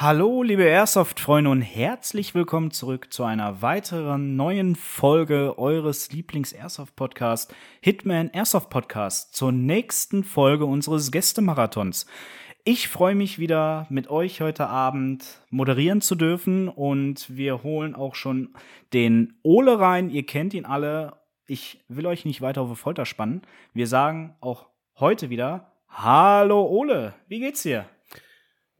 Hallo, liebe Airsoft-Freunde und herzlich willkommen zurück zu einer weiteren neuen Folge eures Lieblings-Airsoft-Podcasts, Hitman Airsoft Podcast, zur nächsten Folge unseres Gästemarathons. Ich freue mich wieder, mit euch heute Abend moderieren zu dürfen und wir holen auch schon den Ole rein. Ihr kennt ihn alle. Ich will euch nicht weiter auf die Folter spannen. Wir sagen auch heute wieder Hallo Ole, wie geht's dir?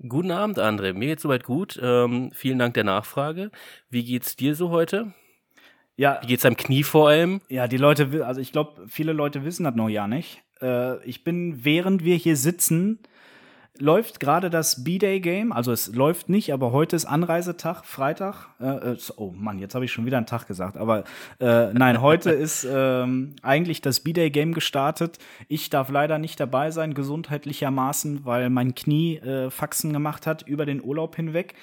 Guten Abend, André. Mir geht's soweit gut. Ähm, vielen Dank der Nachfrage. Wie geht's dir so heute? Ja. Wie geht's deinem Knie vor allem? Ja, die Leute, also ich glaube, viele Leute wissen das noch ja nicht. Äh, ich bin, während wir hier sitzen, läuft gerade das B-Day-Game. Also es läuft nicht, aber heute ist Anreisetag, Freitag. Äh, äh oh Mann, jetzt habe ich schon wieder einen Tag gesagt. Aber äh, nein, heute ist ähm, eigentlich das B-Day-Game gestartet. Ich darf leider nicht dabei sein, gesundheitlichermaßen, weil mein Knie äh, Faxen gemacht hat über den Urlaub hinweg.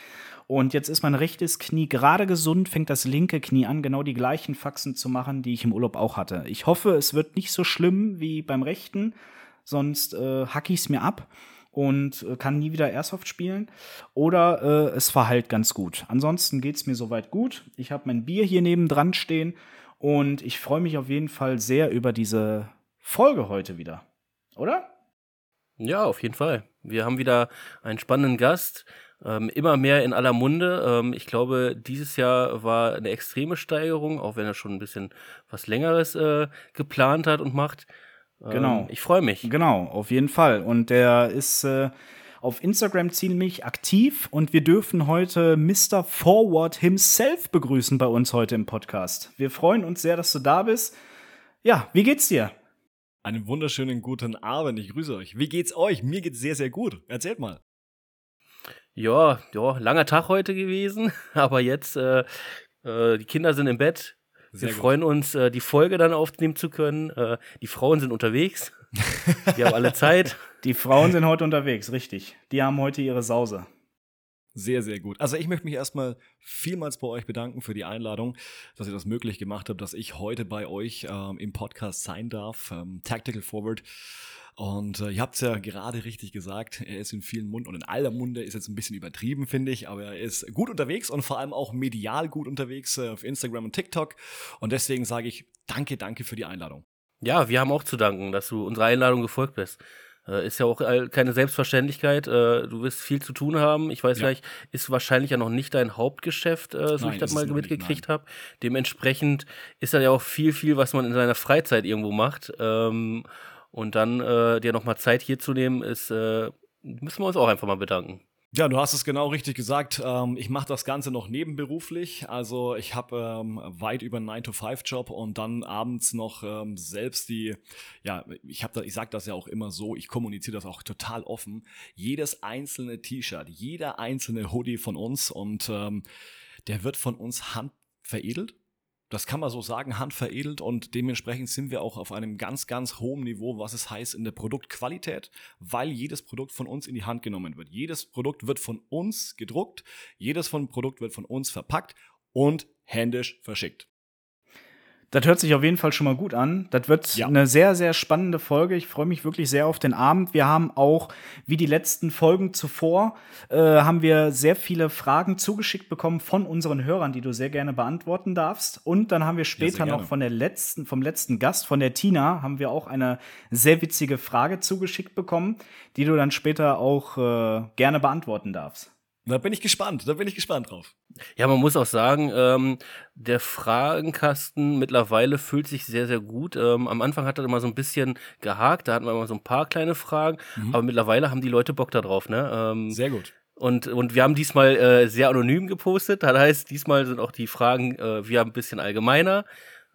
Und jetzt ist mein rechtes Knie gerade gesund, fängt das linke Knie an, genau die gleichen Faxen zu machen, die ich im Urlaub auch hatte. Ich hoffe, es wird nicht so schlimm wie beim rechten, sonst äh, hack ich es mir ab und äh, kann nie wieder Airsoft spielen. Oder äh, es verheilt ganz gut. Ansonsten geht es mir soweit gut. Ich habe mein Bier hier nebendran stehen und ich freue mich auf jeden Fall sehr über diese Folge heute wieder. Oder? Ja, auf jeden Fall. Wir haben wieder einen spannenden Gast. Ähm, immer mehr in aller Munde. Ähm, ich glaube, dieses Jahr war eine extreme Steigerung, auch wenn er schon ein bisschen was Längeres äh, geplant hat und macht. Genau. Ähm, ich freue mich. Genau, auf jeden Fall. Und der ist äh, auf Instagram ziemlich aktiv und wir dürfen heute Mr. Forward himself begrüßen bei uns heute im Podcast. Wir freuen uns sehr, dass du da bist. Ja, wie geht's dir? Einen wunderschönen guten Abend. Ich grüße euch. Wie geht's euch? Mir geht's sehr, sehr gut. Erzählt mal. Ja, ja, langer Tag heute gewesen, aber jetzt äh, äh, die Kinder sind im Bett. Sehr wir gut. freuen uns, äh, die Folge dann aufnehmen zu können. Äh, die Frauen sind unterwegs. Wir haben alle Zeit. Die Frauen sind heute unterwegs, richtig. Die haben heute ihre Sause. Sehr, sehr gut. Also ich möchte mich erstmal vielmals bei euch bedanken für die Einladung, dass ihr das möglich gemacht habt, dass ich heute bei euch ähm, im Podcast sein darf. Ähm, Tactical Forward und äh, ihr habt es ja gerade richtig gesagt, er ist in vielen Mund und in aller Munde ist jetzt ein bisschen übertrieben, finde ich, aber er ist gut unterwegs und vor allem auch medial gut unterwegs äh, auf Instagram und TikTok. Und deswegen sage ich danke, danke für die Einladung. Ja, wir haben auch zu danken, dass du unserer Einladung gefolgt bist. Äh, ist ja auch keine Selbstverständlichkeit. Äh, du wirst viel zu tun haben. Ich weiß ja. gleich, ist wahrscheinlich ja noch nicht dein Hauptgeschäft, äh, so nein, ich das mal mitgekriegt habe. Dementsprechend ist da ja auch viel, viel, was man in seiner Freizeit irgendwo macht. Ähm, und dann äh, dir nochmal Zeit hier zu nehmen, ist, äh, müssen wir uns auch einfach mal bedanken. Ja, du hast es genau richtig gesagt. Ähm, ich mache das Ganze noch nebenberuflich. Also ich habe ähm, weit über einen 9-to-5-Job und dann abends noch ähm, selbst die, ja, ich habe da, ich sage das ja auch immer so, ich kommuniziere das auch total offen. Jedes einzelne T-Shirt, jeder einzelne Hoodie von uns und der wird von uns handveredelt das kann man so sagen, handveredelt und dementsprechend sind wir auch auf einem ganz, ganz hohen Niveau, was es heißt in der Produktqualität, weil jedes Produkt von uns in die Hand genommen wird. Jedes Produkt wird von uns gedruckt, jedes von Produkt wird von uns verpackt und händisch verschickt. Das hört sich auf jeden Fall schon mal gut an. Das wird ja. eine sehr, sehr spannende Folge. Ich freue mich wirklich sehr auf den Abend. Wir haben auch, wie die letzten Folgen zuvor, äh, haben wir sehr viele Fragen zugeschickt bekommen von unseren Hörern, die du sehr gerne beantworten darfst. Und dann haben wir später ja, noch von der letzten, vom letzten Gast, von der Tina, haben wir auch eine sehr witzige Frage zugeschickt bekommen, die du dann später auch äh, gerne beantworten darfst. Da bin ich gespannt, da bin ich gespannt drauf. Ja, man muss auch sagen, ähm, der Fragenkasten mittlerweile fühlt sich sehr, sehr gut. Ähm, am Anfang hat er immer so ein bisschen gehakt, da hatten wir immer so ein paar kleine Fragen, mhm. aber mittlerweile haben die Leute Bock da drauf, ne? Ähm, sehr gut. Und, und wir haben diesmal äh, sehr anonym gepostet. Das heißt, diesmal sind auch die Fragen, äh, wir haben ein bisschen allgemeiner,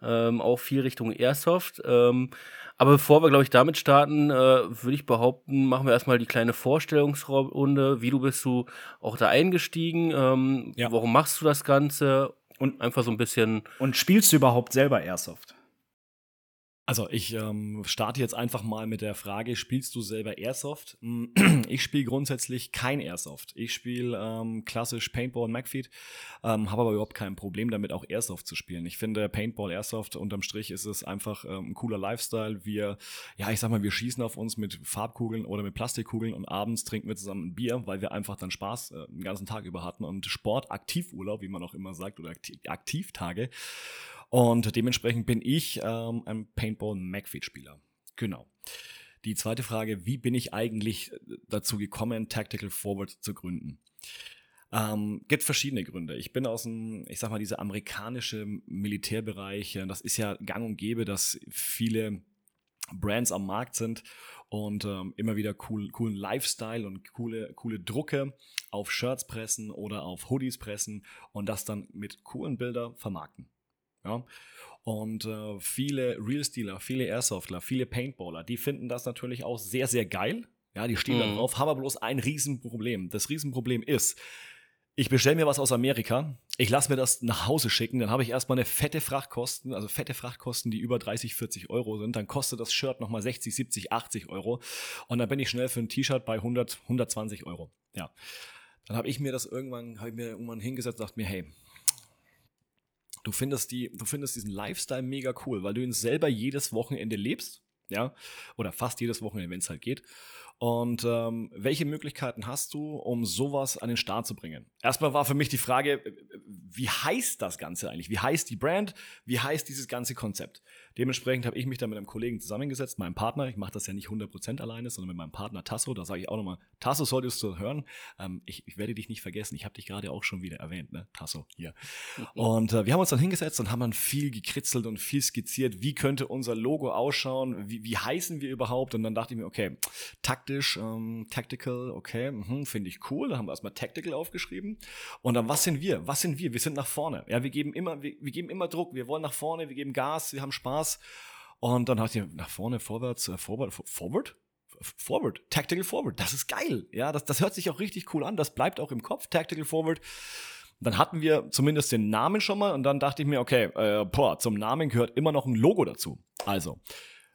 ähm, auch viel Richtung Airsoft. Ähm, aber bevor wir, glaube ich, damit starten, äh, würde ich behaupten, machen wir erstmal die kleine Vorstellungsrunde. Wie du bist du auch da eingestiegen? Ähm, ja. Warum machst du das Ganze? Und einfach so ein bisschen. Und spielst du überhaupt selber Airsoft? Also ich ähm, starte jetzt einfach mal mit der Frage, spielst du selber Airsoft? Ich spiele grundsätzlich kein Airsoft. Ich spiele ähm, klassisch Paintball und McFeed, ähm, habe aber überhaupt kein Problem damit, auch Airsoft zu spielen. Ich finde Paintball, Airsoft, unterm Strich ist es einfach ähm, ein cooler Lifestyle. Wir, ja, ich sag mal, wir schießen auf uns mit Farbkugeln oder mit Plastikkugeln und abends trinken wir zusammen ein Bier, weil wir einfach dann Spaß äh, den ganzen Tag über hatten und Sport, Aktivurlaub, wie man auch immer sagt, oder Aktiv Aktivtage. Und dementsprechend bin ich ähm, ein Paintball-McFeed-Spieler. Genau. Die zweite Frage, wie bin ich eigentlich äh, dazu gekommen, Tactical Forward zu gründen? Ähm, gibt verschiedene Gründe. Ich bin aus dem, ich sag mal, dieser amerikanische Militärbereich. Das ist ja gang und gäbe, dass viele Brands am Markt sind und ähm, immer wieder cool, coolen Lifestyle und coole, coole Drucke auf Shirts pressen oder auf Hoodies pressen und das dann mit coolen Bildern vermarkten. Ja? Und äh, viele Real-Stealer, viele Airsoftler, viele Paintballer, die finden das natürlich auch sehr, sehr geil. Ja, die stehen mhm. da drauf, haben aber bloß ein Riesenproblem. Das Riesenproblem ist, ich bestelle mir was aus Amerika, ich lasse mir das nach Hause schicken, dann habe ich erstmal eine fette Frachtkosten, also fette Frachtkosten, die über 30, 40 Euro sind, dann kostet das Shirt nochmal 60, 70, 80 Euro und dann bin ich schnell für ein T-Shirt bei 100, 120 Euro. Ja. Dann habe ich mir das irgendwann, habe ich mir irgendwann hingesetzt und dachte mir, hey, Du findest, die, du findest diesen Lifestyle mega cool, weil du ihn selber jedes Wochenende lebst, ja, oder fast jedes Wochenende, wenn es halt geht. Und ähm, welche Möglichkeiten hast du, um sowas an den Start zu bringen? Erstmal war für mich die Frage, wie heißt das Ganze eigentlich? Wie heißt die Brand? Wie heißt dieses ganze Konzept? Dementsprechend habe ich mich dann mit einem Kollegen zusammengesetzt, meinem Partner. Ich mache das ja nicht 100% alleine, sondern mit meinem Partner Tasso. Da sage ich auch nochmal, Tasso solltest du hören. Ähm, ich, ich, werde dich nicht vergessen. Ich habe dich gerade auch schon wieder erwähnt, ne? Tasso, hier. Und äh, wir haben uns dann hingesetzt und haben dann viel gekritzelt und viel skizziert. Wie könnte unser Logo ausschauen? Wie, wie heißen wir überhaupt? Und dann dachte ich mir, okay, taktisch, ähm, tactical, okay, mhm, finde ich cool. Da haben wir erstmal tactical aufgeschrieben. Und dann, was sind wir? Was sind wir? Wir sind nach vorne. Ja, wir geben immer, wir, wir geben immer Druck. Wir wollen nach vorne, wir geben Gas, wir haben Spaß. Und dann hat ich nach vorne, vorwärts, äh, forward, forward, forward, tactical forward. Das ist geil. Ja, das, das hört sich auch richtig cool an. Das bleibt auch im Kopf, tactical forward. Dann hatten wir zumindest den Namen schon mal und dann dachte ich mir, okay, äh, boah, zum Namen gehört immer noch ein Logo dazu. Also,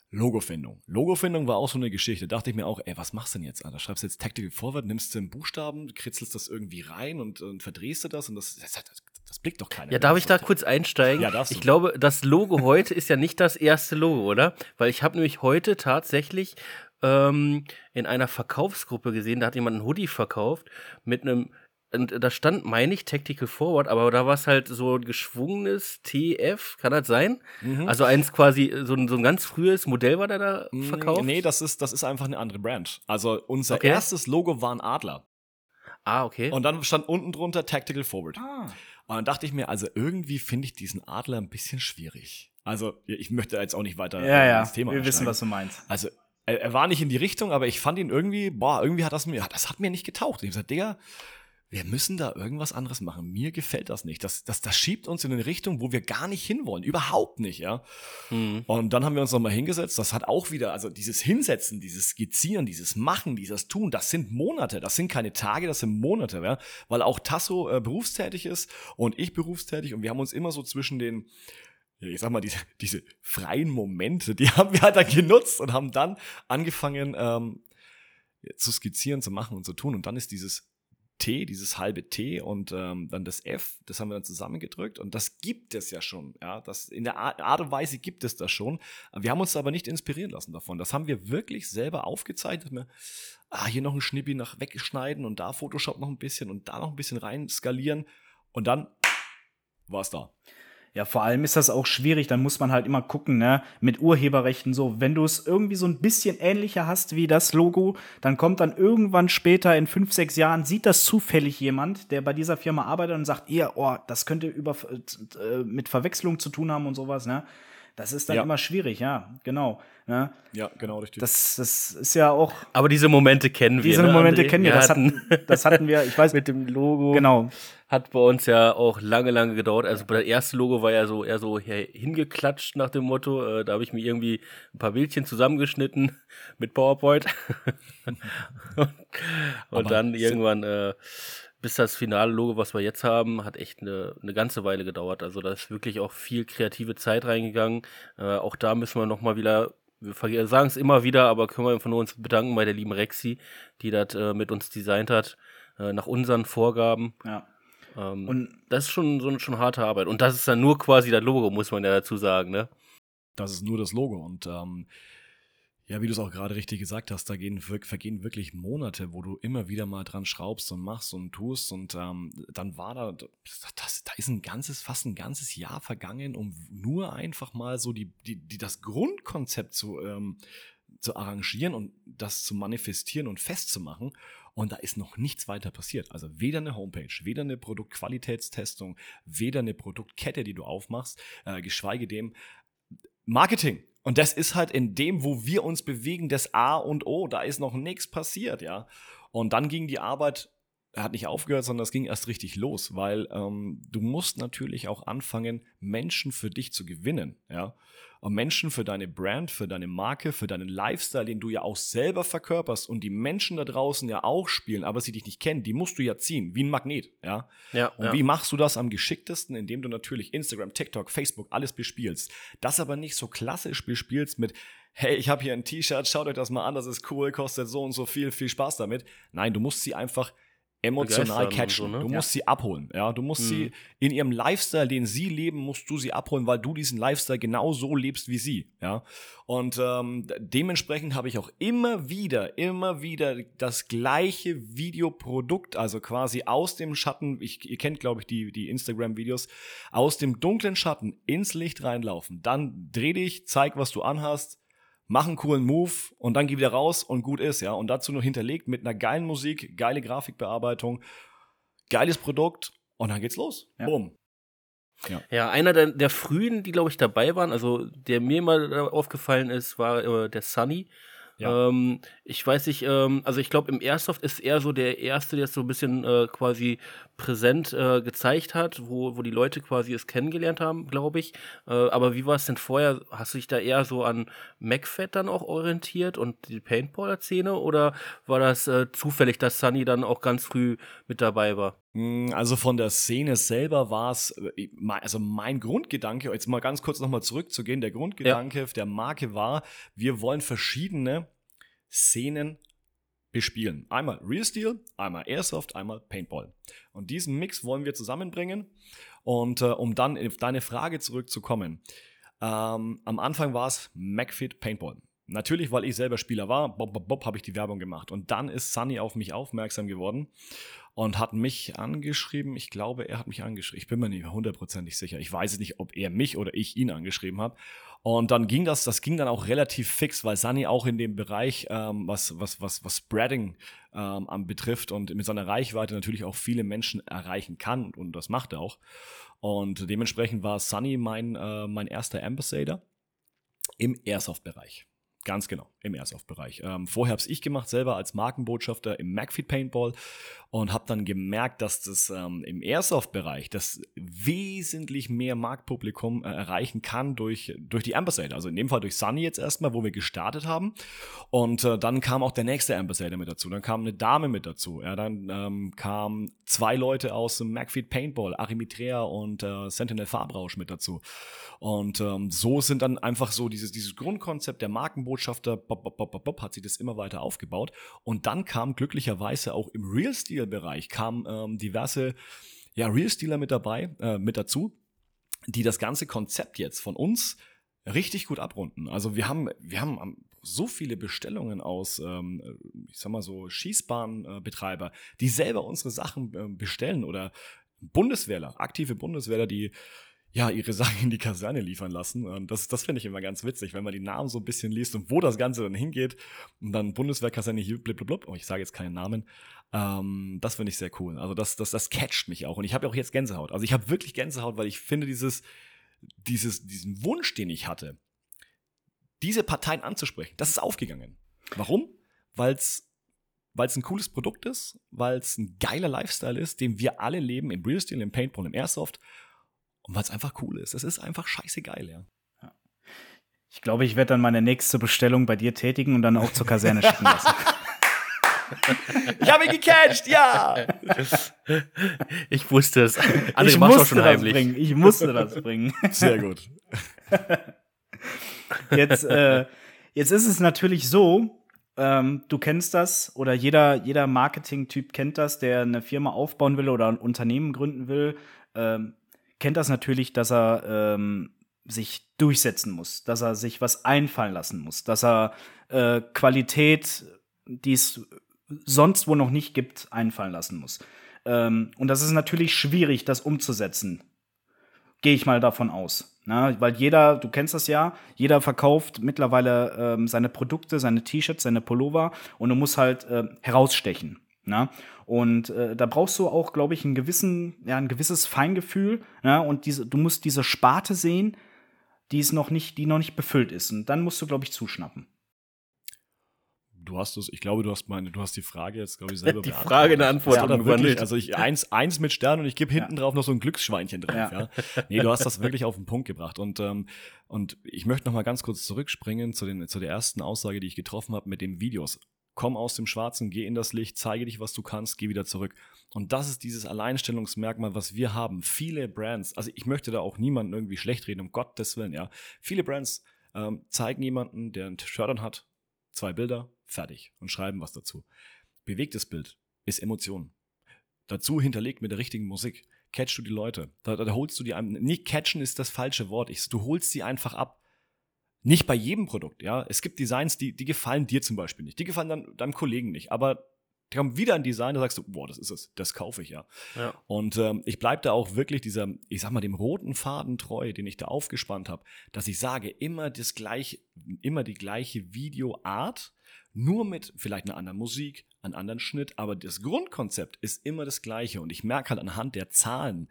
Logofindung. Logofindung war auch so eine Geschichte. Da dachte ich mir auch, ey, was machst du denn jetzt? Da schreibst du jetzt Tactical Forward, nimmst du einen Buchstaben, kritzelst das irgendwie rein und, und verdrehst du das und das, das, das, das blickt doch keiner. Ja, darf ich da kurz einsteigen? Ja, darfst du. Ich glaube, das Logo heute ist ja nicht das erste Logo, oder? Weil ich habe nämlich heute tatsächlich ähm, in einer Verkaufsgruppe gesehen, da hat jemand einen Hoodie verkauft mit einem und da stand, meine ich, Tactical Forward, aber da war es halt so ein geschwungenes TF, kann das sein? Mhm. Also eins quasi, so ein, so ein ganz frühes Modell war da da verkauft? Nee, das ist, das ist einfach eine andere Brand. Also unser okay. erstes Logo war ein Adler. Ah, okay. Und dann stand unten drunter Tactical Forward. Ah. Und dann dachte ich mir, also irgendwie finde ich diesen Adler ein bisschen schwierig. Also, ich möchte jetzt auch nicht weiter ja, ja. ins Thema Wir wissen, was du meinst. Also, er, war nicht in die Richtung, aber ich fand ihn irgendwie, boah, irgendwie hat das mir, das hat mir nicht getaucht. Ich habe gesagt, Digga, wir müssen da irgendwas anderes machen. Mir gefällt das nicht. Das, das, das schiebt uns in eine Richtung, wo wir gar nicht hinwollen. Überhaupt nicht, ja. Mhm. Und dann haben wir uns nochmal hingesetzt. Das hat auch wieder, also dieses Hinsetzen, dieses Skizzieren, dieses Machen, dieses Tun, das sind Monate. Das sind keine Tage, das sind Monate, ja. Weil auch Tasso äh, berufstätig ist und ich berufstätig und wir haben uns immer so zwischen den ich sag mal, diese, diese freien Momente, die haben wir halt dann genutzt und haben dann angefangen ähm, zu skizzieren, zu machen und zu tun. Und dann ist dieses T, dieses halbe T und ähm, dann das F, das haben wir dann zusammengedrückt und das gibt es ja schon. Ja, das in der Art und Weise gibt es das schon. Wir haben uns aber nicht inspirieren lassen davon. Das haben wir wirklich selber aufgezeichnet. Wir, ah, hier noch ein Schnippi nach wegschneiden und da Photoshop noch ein bisschen und da noch ein bisschen rein skalieren und dann war es da. Ja, vor allem ist das auch schwierig, dann muss man halt immer gucken, ne, mit Urheberrechten so. Wenn du es irgendwie so ein bisschen ähnlicher hast wie das Logo, dann kommt dann irgendwann später in fünf, sechs Jahren, sieht das zufällig jemand, der bei dieser Firma arbeitet und sagt, ihr, oh, das könnte über, äh, mit Verwechslung zu tun haben und sowas, ne. Das ist dann ja. immer schwierig, ja, genau. Ne? Ja, genau, richtig. Das, das ist ja auch. Aber diese Momente kennen wir. Diese ne, Momente André? kennen wir. Das hatten, das hatten wir, ich weiß. Mit dem Logo. Genau. Hat bei uns ja auch lange, lange gedauert. Also das erste Logo war ja so eher so hingeklatscht nach dem Motto. Äh, da habe ich mir irgendwie ein paar Bildchen zusammengeschnitten mit PowerPoint. und, und dann irgendwann äh, bis das finale Logo, was wir jetzt haben, hat echt eine, eine ganze Weile gedauert. Also da ist wirklich auch viel kreative Zeit reingegangen. Äh, auch da müssen wir nochmal wieder wir sagen es immer wieder, aber können wir von uns bedanken bei der lieben Rexi, die das äh, mit uns designt hat, äh, nach unseren Vorgaben. Ja. Ähm, und das ist schon so eine schon harte Arbeit. Und das ist dann nur quasi das Logo, muss man ja dazu sagen, ne? Das ist nur das Logo. Und ähm, ja, wie du es auch gerade richtig gesagt hast, da gehen, vergehen wirklich Monate, wo du immer wieder mal dran schraubst und machst und tust. Und ähm, dann war da, das, da ist ein ganzes, fast ein ganzes Jahr vergangen, um nur einfach mal so die, die, die das Grundkonzept zu, ähm, zu arrangieren und das zu manifestieren und festzumachen. Und da ist noch nichts weiter passiert. Also weder eine Homepage, weder eine Produktqualitätstestung, weder eine Produktkette, die du aufmachst, äh, geschweige dem Marketing. Und das ist halt in dem, wo wir uns bewegen, das A und O. Da ist noch nichts passiert, ja. Und dann ging die Arbeit, hat nicht aufgehört, sondern es ging erst richtig los, weil ähm, du musst natürlich auch anfangen, Menschen für dich zu gewinnen, ja. Menschen für deine Brand, für deine Marke, für deinen Lifestyle, den du ja auch selber verkörperst und die Menschen da draußen ja auch spielen, aber sie dich nicht kennen, die musst du ja ziehen, wie ein Magnet, ja. ja und ja. wie machst du das am geschicktesten, indem du natürlich Instagram, TikTok, Facebook alles bespielst. Das aber nicht so klassisch bespielst mit hey, ich habe hier ein T-Shirt, schaut euch das mal an, das ist cool, kostet so und so viel, viel Spaß damit. Nein, du musst sie einfach emotional catchen. So, ne? Du musst ja. sie abholen. Ja, du musst mhm. sie in ihrem Lifestyle, den sie leben, musst du sie abholen, weil du diesen Lifestyle genau so lebst wie sie. Ja, und ähm, dementsprechend habe ich auch immer wieder, immer wieder das gleiche Videoprodukt, also quasi aus dem Schatten. Ich, ihr kennt, glaube ich, die die Instagram-Videos aus dem dunklen Schatten ins Licht reinlaufen. Dann dreh dich, zeig, was du anhast mach einen coolen Move und dann geh wieder raus und gut ist, ja. Und dazu noch hinterlegt mit einer geilen Musik, geile Grafikbearbeitung, geiles Produkt und dann geht's los. Ja. Boom. Ja. ja, einer der, der frühen, die glaube ich dabei waren, also der mir mal aufgefallen ist, war äh, der Sunny. Ja. Ähm, ich weiß nicht, ähm, also ich glaube, im Airsoft ist er so der Erste, der es so ein bisschen äh, quasi präsent äh, gezeigt hat, wo, wo die Leute quasi es kennengelernt haben, glaube ich. Äh, aber wie war es denn vorher? Hast du dich da eher so an MacFed dann auch orientiert und die Paintballer-Szene oder war das äh, zufällig, dass Sunny dann auch ganz früh mit dabei war? Hm, also von der Szene selber war es, äh, also mein Grundgedanke, jetzt mal ganz kurz nochmal zurückzugehen, der Grundgedanke ja. der Marke war, wir wollen verschiedene Szenen bespielen. Einmal Real Steel, einmal Airsoft, einmal Paintball. Und diesen Mix wollen wir zusammenbringen. Und äh, um dann auf deine Frage zurückzukommen, ähm, am Anfang war es McFit Paintball. Natürlich, weil ich selber Spieler war, Bob, Bob, Bob, habe ich die Werbung gemacht. Und dann ist Sunny auf mich aufmerksam geworden und hat mich angeschrieben. Ich glaube, er hat mich angeschrieben. Ich bin mir nicht hundertprozentig sicher. Ich weiß nicht, ob er mich oder ich ihn angeschrieben habe. Und dann ging das, das ging dann auch relativ fix, weil Sunny auch in dem Bereich, ähm, was, was, was, was Spreading ähm, betrifft und mit seiner Reichweite natürlich auch viele Menschen erreichen kann und, und das macht er auch. Und dementsprechend war Sunny mein, äh, mein erster Ambassador im Airsoft-Bereich. Ganz genau, im Airsoft-Bereich. Ähm, vorher habe ich gemacht, selber als Markenbotschafter im McFit Paintball und habe dann gemerkt, dass das ähm, im Airsoft-Bereich das wesentlich mehr Marktpublikum äh, erreichen kann durch, durch die Ambassador. Also in dem Fall durch Sunny jetzt erstmal, wo wir gestartet haben. Und äh, dann kam auch der nächste Ambassador mit dazu. Dann kam eine Dame mit dazu. Ja, dann ähm, kamen zwei Leute aus dem McFit Paintball, Arimitrea und äh, Sentinel Farbrausch mit dazu. Und ähm, so sind dann einfach so dieses, dieses Grundkonzept der Markenbotschafter, hat sich das immer weiter aufgebaut. Und dann kam glücklicherweise auch im Real Steel-Bereich kamen ähm, diverse ja, Real Stealer mit dabei, äh, mit dazu, die das ganze Konzept jetzt von uns richtig gut abrunden. Also wir haben, wir haben so viele Bestellungen aus, ähm, ich sag mal so, Schießbahnbetreiber, die selber unsere Sachen äh, bestellen oder Bundeswehrler, aktive Bundeswehrler, die ja, ihre Sachen in die Kaserne liefern lassen. Und das, das finde ich immer ganz witzig, wenn man die Namen so ein bisschen liest und wo das Ganze dann hingeht. Und dann Bundeswehrkaserne hier, blub. Oh, ich sage jetzt keinen Namen. Ähm, das finde ich sehr cool. Also das, das, das catcht mich auch. Und ich habe ja auch jetzt Gänsehaut. Also ich habe wirklich Gänsehaut, weil ich finde dieses, dieses, diesen Wunsch, den ich hatte, diese Parteien anzusprechen, das ist aufgegangen. Warum? Weil es weil es ein cooles Produkt ist, weil es ein geiler Lifestyle ist, den wir alle leben im Real Steel, im Paintball, im Airsoft und weil es einfach cool ist. Es ist einfach scheißegal, ja. Ich glaube, ich werde dann meine nächste Bestellung bei dir tätigen und dann auch zur Kaserne schicken lassen. ich habe ihn gecatcht, ja! Ich wusste es. André, ich musste das bringen. Ich musste das bringen. Sehr gut. Jetzt, äh, jetzt ist es natürlich so, ähm, du kennst das oder jeder, jeder Marketing-Typ kennt das, der eine Firma aufbauen will oder ein Unternehmen gründen will, ähm, kennt das natürlich, dass er ähm, sich durchsetzen muss, dass er sich was einfallen lassen muss, dass er äh, Qualität, die es sonst wo noch nicht gibt, einfallen lassen muss. Ähm, und das ist natürlich schwierig, das umzusetzen. Gehe ich mal davon aus. Na, weil jeder, du kennst das ja, jeder verkauft mittlerweile ähm, seine Produkte, seine T-Shirts, seine Pullover und du musst halt äh, herausstechen. Na? Und äh, da brauchst du auch, glaube ich, einen gewissen, ja, ein gewisses Feingefühl. Ja? Und diese, du musst diese Sparte sehen, die es noch nicht, die noch nicht befüllt ist. Und dann musst du, glaube ich, zuschnappen. Du hast es, ich glaube, du hast meine, du hast die Frage jetzt, glaube ich, selber Die Frage eine Antwort ja, wirklich, Also ich eins, eins mit Stern und ich gebe hinten ja. drauf noch so ein Glücksschweinchen drauf. Ja. ja. Nee, du hast das wirklich auf den Punkt gebracht. Und, ähm, und ich möchte noch mal ganz kurz zurückspringen zu, den, zu der ersten Aussage, die ich getroffen habe mit den Videos. Komm aus dem Schwarzen, geh in das Licht, zeige dich, was du kannst, geh wieder zurück. Und das ist dieses Alleinstellungsmerkmal, was wir haben. Viele Brands, also ich möchte da auch niemanden irgendwie schlecht reden, um Gottes Willen, ja. Viele Brands ähm, zeigen jemanden, der ein Shirt an hat, zwei Bilder, fertig und schreiben was dazu. Bewegtes Bild ist Emotion. Dazu hinterlegt mit der richtigen Musik. Catchst du die Leute. Da, da holst du die einem. Nicht catchen ist das falsche Wort. Ich, du holst sie einfach ab. Nicht bei jedem Produkt, ja. Es gibt Designs, die, die gefallen dir zum Beispiel nicht. Die gefallen dann deinem Kollegen nicht. Aber da kommt wieder ein Design, da sagst du, boah, das ist es, das kaufe ich ja. ja. Und ähm, ich bleibe da auch wirklich dieser, ich sag mal, dem roten Faden treu, den ich da aufgespannt habe, dass ich sage, immer das gleiche, immer die gleiche Videoart, nur mit vielleicht einer anderen Musik, einem anderen Schnitt, aber das Grundkonzept ist immer das gleiche. Und ich merke halt anhand der Zahlen,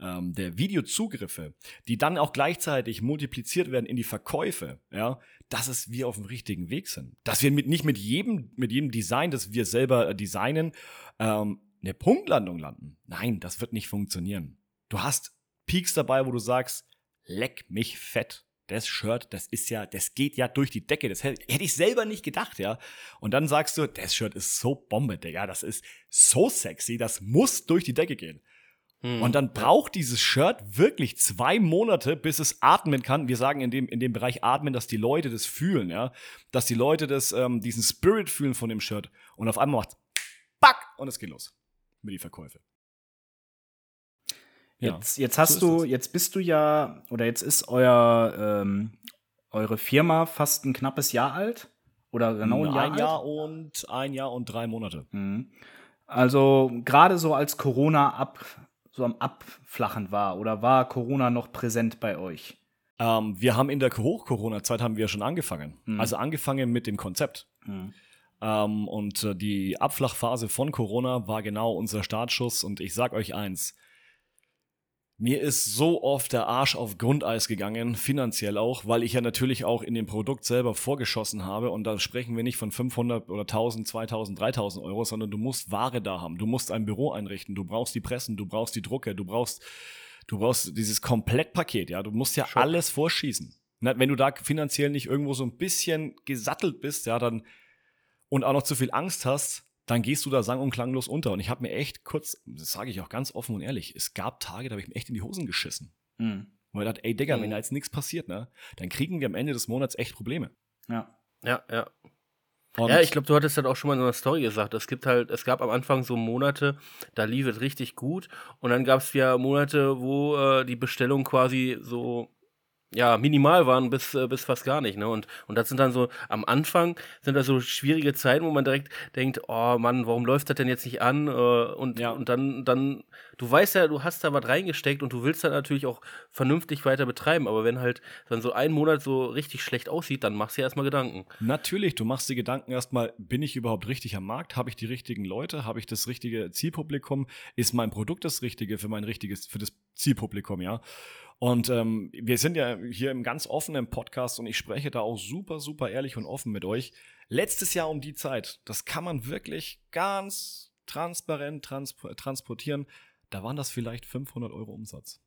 ähm, der Videozugriffe, die dann auch gleichzeitig multipliziert werden in die Verkäufe, ja, dass es wir auf dem richtigen Weg sind. Dass wir mit, nicht mit jedem, mit jedem Design, das wir selber äh, designen, ähm, eine Punktlandung landen. Nein, das wird nicht funktionieren. Du hast Peaks dabei, wo du sagst, leck mich fett das Shirt, das ist ja, das geht ja durch die Decke. Das hätte, hätte ich selber nicht gedacht, ja. Und dann sagst du, das Shirt ist so Bombe, Digga. Das ist so sexy, das muss durch die Decke gehen. Hm. Und dann braucht dieses Shirt wirklich zwei Monate, bis es atmen kann. Wir sagen in dem, in dem Bereich atmen, dass die Leute das fühlen, ja. Dass die Leute das, ähm, diesen Spirit fühlen von dem Shirt. Und auf einmal macht's Back! Und es geht los. Mit die Verkäufe. Jetzt, jetzt hast so du, jetzt bist du ja, oder jetzt ist euer, ähm, eure Firma fast ein knappes Jahr alt. Oder genau ein Jahr, ein Jahr und ein Jahr und drei Monate. Mhm. Also gerade so als Corona ab, so am Abflachen war, oder war Corona noch präsent bei euch? Ähm, wir haben in der Hoch-Corona-Zeit haben wir schon angefangen. Mhm. Also angefangen mit dem Konzept. Mhm. Ähm, und äh, die Abflachphase von Corona war genau unser Startschuss. Und ich sag euch eins, mir ist so oft der Arsch auf Grundeis gegangen, finanziell auch, weil ich ja natürlich auch in dem Produkt selber vorgeschossen habe und da sprechen wir nicht von 500 oder 1000, 2000, 3000 Euro, sondern du musst Ware da haben, du musst ein Büro einrichten, du brauchst die Pressen, du brauchst die Drucke, du brauchst, du brauchst dieses Komplettpaket, ja, du musst ja Schock. alles vorschießen. Wenn du da finanziell nicht irgendwo so ein bisschen gesattelt bist, ja, dann und auch noch zu viel Angst hast, dann gehst du da sang- und klanglos unter. Und ich habe mir echt kurz, das sage ich auch ganz offen und ehrlich, es gab Tage, da habe ich mir echt in die Hosen geschissen. Mhm. Und ich dachte, ey Digga, mhm. wenn da jetzt nichts passiert, ne, dann kriegen wir am Ende des Monats echt Probleme. Ja. Ja, ja. Und ja, ich glaube, du hattest halt auch schon mal in einer Story gesagt. Es gibt halt, es gab am Anfang so Monate, da lief es richtig gut. Und dann gab es ja Monate, wo äh, die Bestellung quasi so ja, minimal waren bis, äh, bis fast gar nicht, ne? Und, und das sind dann so, am Anfang sind da so schwierige Zeiten, wo man direkt denkt, oh Mann, warum läuft das denn jetzt nicht an? Äh, und, ja. und dann, dann, du weißt ja, du hast da was reingesteckt und du willst dann natürlich auch vernünftig weiter betreiben, aber wenn halt dann so ein Monat so richtig schlecht aussieht, dann machst du dir erstmal Gedanken. Natürlich, du machst dir Gedanken erstmal, bin ich überhaupt richtig am Markt? Habe ich die richtigen Leute? Habe ich das richtige Zielpublikum? Ist mein Produkt das Richtige für mein richtiges, für das Zielpublikum, ja? Und ähm, wir sind ja hier im ganz offenen Podcast und ich spreche da auch super, super ehrlich und offen mit euch. Letztes Jahr um die Zeit, das kann man wirklich ganz transparent trans transportieren. Da waren das vielleicht 500 Euro Umsatz.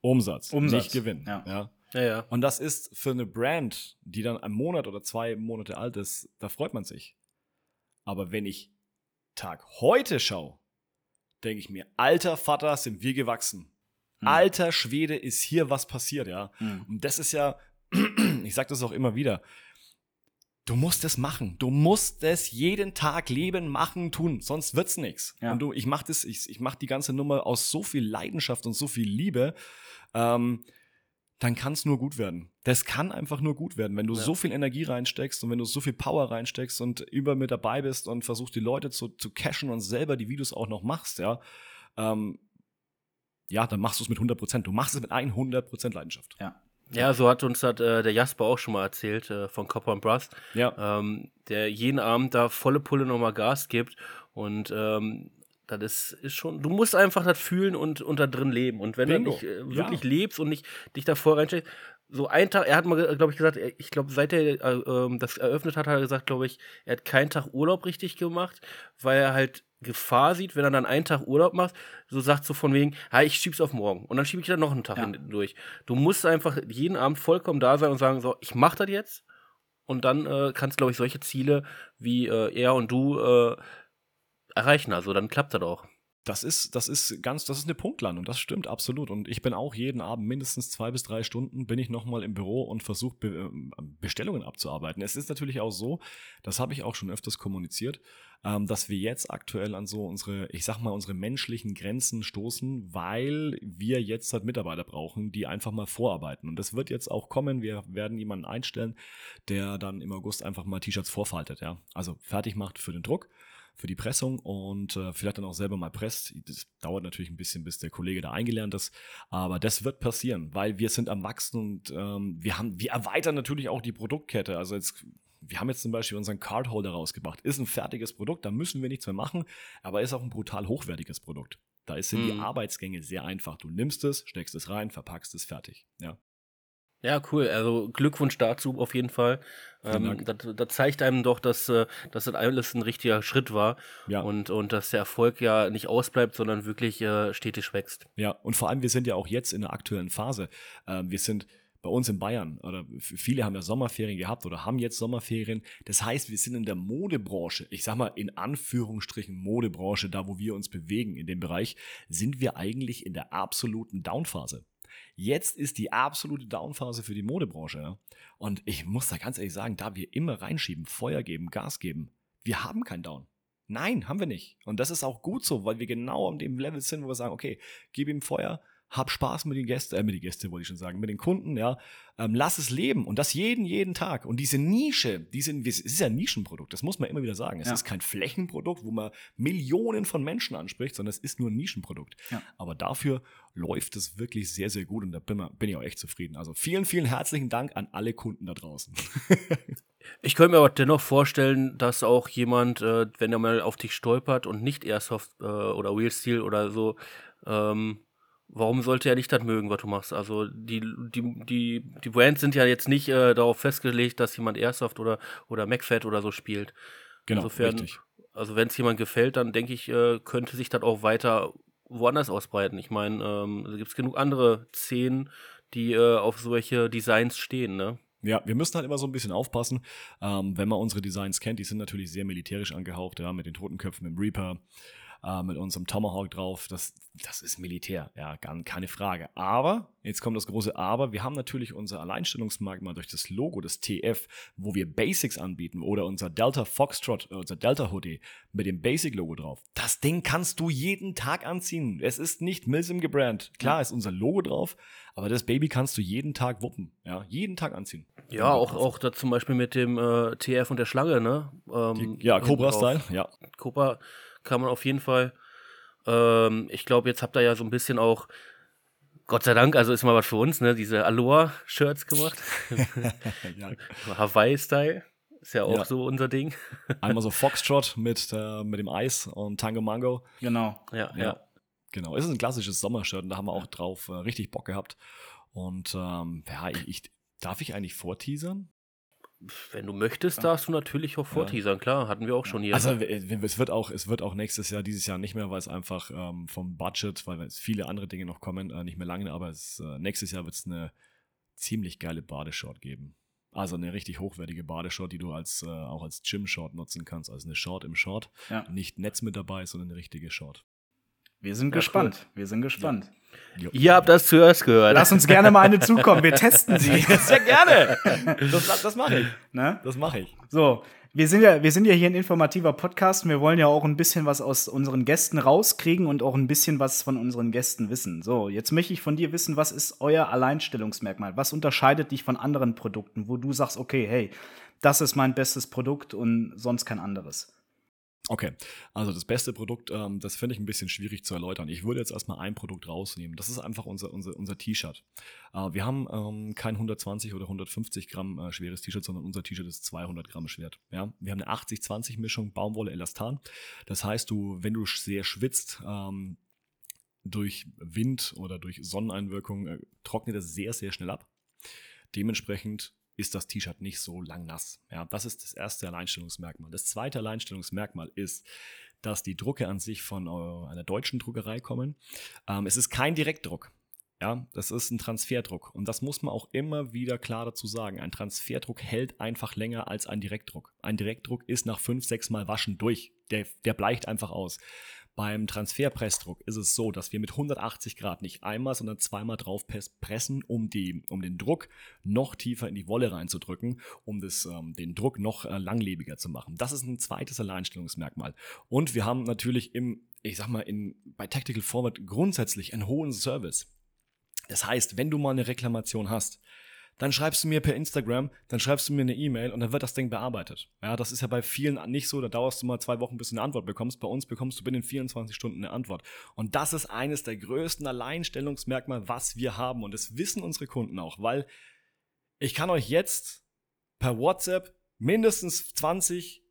Umsatz, Umsatz. nicht Gewinn. Ja. ja. Ja, ja. Und das ist für eine Brand, die dann einen Monat oder zwei Monate alt ist, da freut man sich. Aber wenn ich Tag heute schaue, denke ich mir, alter Vater, sind wir gewachsen. Mhm. Alter Schwede, ist hier was passiert, ja. Mhm. Und das ist ja, ich sage das auch immer wieder, du musst es machen. Du musst es jeden Tag leben, machen, tun, sonst wird's nichts. Ja. Und du, ich mache das, ich, ich mache die ganze Nummer aus so viel Leidenschaft und so viel Liebe. Ähm, dann kann es nur gut werden. Das kann einfach nur gut werden, wenn du ja. so viel Energie reinsteckst und wenn du so viel Power reinsteckst und über mit dabei bist und versuchst die Leute zu, zu cashen und selber die Videos auch noch machst, ja. Ähm, ja, dann machst du es mit 100 Prozent. Du machst es mit 100 Prozent Leidenschaft. Ja. Ja, so hat uns das, äh, der Jasper auch schon mal erzählt äh, von Copper Brass, ja. ähm, der jeden Abend da volle Pulle nochmal Gas gibt und ähm, das ist, schon, du musst einfach das fühlen und, und da drin leben. Und wenn Bingo. du nicht äh, wirklich ja. lebst und nicht dich da voll reinsteckst, so ein Tag, er hat mal, glaube ich, gesagt, ich glaube, seit er äh, ähm, das eröffnet hat, hat er gesagt, glaube ich, er hat keinen Tag Urlaub richtig gemacht, weil er halt Gefahr sieht, wenn er dann einen Tag Urlaub macht, so sagt so von wegen, ja, ich schieb's auf morgen und dann schiebe ich dann noch einen Tag ja. durch. Du musst einfach jeden Abend vollkommen da sein und sagen, so, ich mach das jetzt und dann äh, kannst, glaube ich, solche Ziele wie äh, er und du äh, erreichen. Also dann klappt das auch. Das ist, das ist ganz, das ist eine Punktlandung, das stimmt absolut. Und ich bin auch jeden Abend mindestens zwei bis drei Stunden bin ich nochmal im Büro und versuche Be ähm, Bestellungen abzuarbeiten. Es ist natürlich auch so, das habe ich auch schon öfters kommuniziert, ähm, dass wir jetzt aktuell an so unsere, ich sag mal, unsere menschlichen Grenzen stoßen, weil wir jetzt halt Mitarbeiter brauchen, die einfach mal vorarbeiten. Und das wird jetzt auch kommen. Wir werden jemanden einstellen, der dann im August einfach mal T-Shirts vorfaltet, ja. Also fertig macht für den Druck für die Pressung und äh, vielleicht dann auch selber mal presst. Das dauert natürlich ein bisschen, bis der Kollege da eingelernt ist, aber das wird passieren, weil wir sind am Wachsen und ähm, wir haben, wir erweitern natürlich auch die Produktkette. Also jetzt wir haben jetzt zum Beispiel unseren Cardholder rausgebracht. Ist ein fertiges Produkt, da müssen wir nichts mehr machen, aber ist auch ein brutal hochwertiges Produkt. Da sind mm. die mhm. Arbeitsgänge sehr einfach. Du nimmst es, steckst es rein, verpackst es fertig. Ja. Ja, cool. Also Glückwunsch dazu auf jeden Fall. Ähm, das, das, zeigt einem doch, dass, äh, dass das alles ein richtiger Schritt war ja. und, und dass der Erfolg ja nicht ausbleibt, sondern wirklich äh, stetig wächst. Ja, und vor allem, wir sind ja auch jetzt in der aktuellen Phase. Ähm, wir sind bei uns in Bayern, oder viele haben ja Sommerferien gehabt oder haben jetzt Sommerferien. Das heißt, wir sind in der Modebranche, ich sag mal in Anführungsstrichen Modebranche, da wo wir uns bewegen in dem Bereich, sind wir eigentlich in der absoluten Downphase. Jetzt ist die absolute Downphase für die Modebranche. Und ich muss da ganz ehrlich sagen, da wir immer reinschieben, Feuer geben, Gas geben, wir haben keinen Down. Nein, haben wir nicht. Und das ist auch gut so, weil wir genau an dem Level sind, wo wir sagen, okay, gib ihm Feuer, hab Spaß mit den Gästen, äh, mit den Gästen wollte ich schon sagen, mit den Kunden, ja. Ähm, lass es leben und das jeden, jeden Tag. Und diese Nische, diese, es ist ja ein Nischenprodukt, das muss man immer wieder sagen. Es ja. ist kein Flächenprodukt, wo man Millionen von Menschen anspricht, sondern es ist nur ein Nischenprodukt. Ja. Aber dafür läuft es wirklich sehr, sehr gut und da bin, bin ich auch echt zufrieden. Also vielen, vielen herzlichen Dank an alle Kunden da draußen. Ich könnte mir aber dennoch vorstellen, dass auch jemand, äh, wenn er mal auf dich stolpert und nicht Airsoft äh, oder Wheel Steel oder so, ähm, warum sollte er nicht das mögen, was du machst? Also die, die, die, die Brands sind ja jetzt nicht äh, darauf festgelegt, dass jemand Airsoft oder, oder MacFat oder so spielt. Genau, Insofern, richtig. Also wenn es jemand gefällt, dann denke ich, äh, könnte sich das auch weiter woanders ausbreiten. Ich meine, ähm, es gibt genug andere Szenen, die äh, auf solche Designs stehen, ne? Ja, wir müssen halt immer so ein bisschen aufpassen, ähm, wenn man unsere Designs kennt. Die sind natürlich sehr militärisch angehaucht, ja, mit den Totenköpfen im Reaper, äh, mit unserem Tomahawk drauf. Das, das ist Militär, ja, gar, keine Frage. Aber, jetzt kommt das große Aber, wir haben natürlich unser Alleinstellungsmerkmal durch das Logo des TF, wo wir Basics anbieten oder unser Delta Foxtrot, äh, unser Delta Hoodie mit dem Basic-Logo drauf. Das Ding kannst du jeden Tag anziehen. Es ist nicht Milsim gebrannt. Klar ist unser Logo drauf, aber das Baby kannst du jeden Tag wuppen. Ja, jeden Tag anziehen. Ja, auch, auch da zum Beispiel mit dem äh, TF und der Schlange, ne? Ähm, Die, ja, Cobra-Style, ja. Cobra kann man auf jeden Fall. Ähm, ich glaube, jetzt habt ihr ja so ein bisschen auch, Gott sei Dank, also ist mal was für uns, ne? Diese Aloha-Shirts gemacht. ja. Hawaii-Style. Ist ja auch ja. so unser Ding. Einmal so Foxtrot mit, äh, mit dem Eis und Tango Mango. Genau, ja, ja. ja. Genau, es ist ein klassisches Sommershirt und da haben wir auch drauf äh, richtig Bock gehabt. Und ähm, ja, ich, ich, darf ich eigentlich vorteasern? Wenn du möchtest, ja. darfst du natürlich auch vorteasern, ja. klar, hatten wir auch schon hier. Also es wird auch, es wird auch nächstes Jahr, dieses Jahr nicht mehr, weil es einfach ähm, vom Budget, weil es viele andere Dinge noch kommen, äh, nicht mehr lange, aber es, äh, nächstes Jahr wird es eine ziemlich geile Badeshort geben. Also eine richtig hochwertige Badeshort, die du als, äh, auch als Gym-Short nutzen kannst. Also eine Short im Short. Ja. Nicht Netz mit dabei, sondern eine richtige Short. Wir sind ja, gespannt. Cool. Wir sind gespannt. Ja. Ihr habt das zuerst gehört. Lass uns gerne mal eine zukommen. Wir testen sie. Sehr gerne. Das, das mache ich. Ne? Das mache ich. So, wir sind ja, wir sind ja hier ein informativer Podcast. Und wir wollen ja auch ein bisschen was aus unseren Gästen rauskriegen und auch ein bisschen was von unseren Gästen wissen. So, jetzt möchte ich von dir wissen, was ist euer Alleinstellungsmerkmal? Was unterscheidet dich von anderen Produkten, wo du sagst, okay, hey, das ist mein bestes Produkt und sonst kein anderes? Okay, also das beste Produkt, ähm, das finde ich ein bisschen schwierig zu erläutern. Ich würde jetzt erstmal ein Produkt rausnehmen. Das ist einfach unser, unser, unser T-Shirt. Äh, wir haben ähm, kein 120 oder 150 Gramm äh, schweres T-Shirt, sondern unser T-Shirt ist 200 Gramm schwer. Ja? Wir haben eine 80-20-Mischung Baumwolle Elastan. Das heißt, du, wenn du sehr schwitzt, ähm, durch Wind oder durch Sonneneinwirkung, äh, trocknet es sehr, sehr schnell ab. Dementsprechend ist das T-Shirt nicht so lang nass. Ja, das ist das erste Alleinstellungsmerkmal. Das zweite Alleinstellungsmerkmal ist, dass die Drucke an sich von äh, einer deutschen Druckerei kommen. Ähm, es ist kein Direktdruck. Ja, das ist ein Transferdruck. Und das muss man auch immer wieder klar dazu sagen. Ein Transferdruck hält einfach länger als ein Direktdruck. Ein Direktdruck ist nach fünf, sechs Mal Waschen durch. Der, der bleicht einfach aus. Beim Transferpressdruck ist es so, dass wir mit 180 Grad nicht einmal, sondern zweimal drauf pressen, um, die, um den Druck noch tiefer in die Wolle reinzudrücken, um das, ähm, den Druck noch äh, langlebiger zu machen. Das ist ein zweites Alleinstellungsmerkmal. Und wir haben natürlich im, ich sag mal, in, bei Tactical Forward grundsätzlich einen hohen Service. Das heißt, wenn du mal eine Reklamation hast, dann schreibst du mir per Instagram, dann schreibst du mir eine E-Mail und dann wird das Ding bearbeitet. Ja, das ist ja bei vielen nicht so, da dauerst du mal zwei Wochen, bis du eine Antwort bekommst. Bei uns bekommst du binnen 24 Stunden eine Antwort. Und das ist eines der größten Alleinstellungsmerkmale, was wir haben. Und das wissen unsere Kunden auch, weil ich kann euch jetzt per WhatsApp mindestens 20,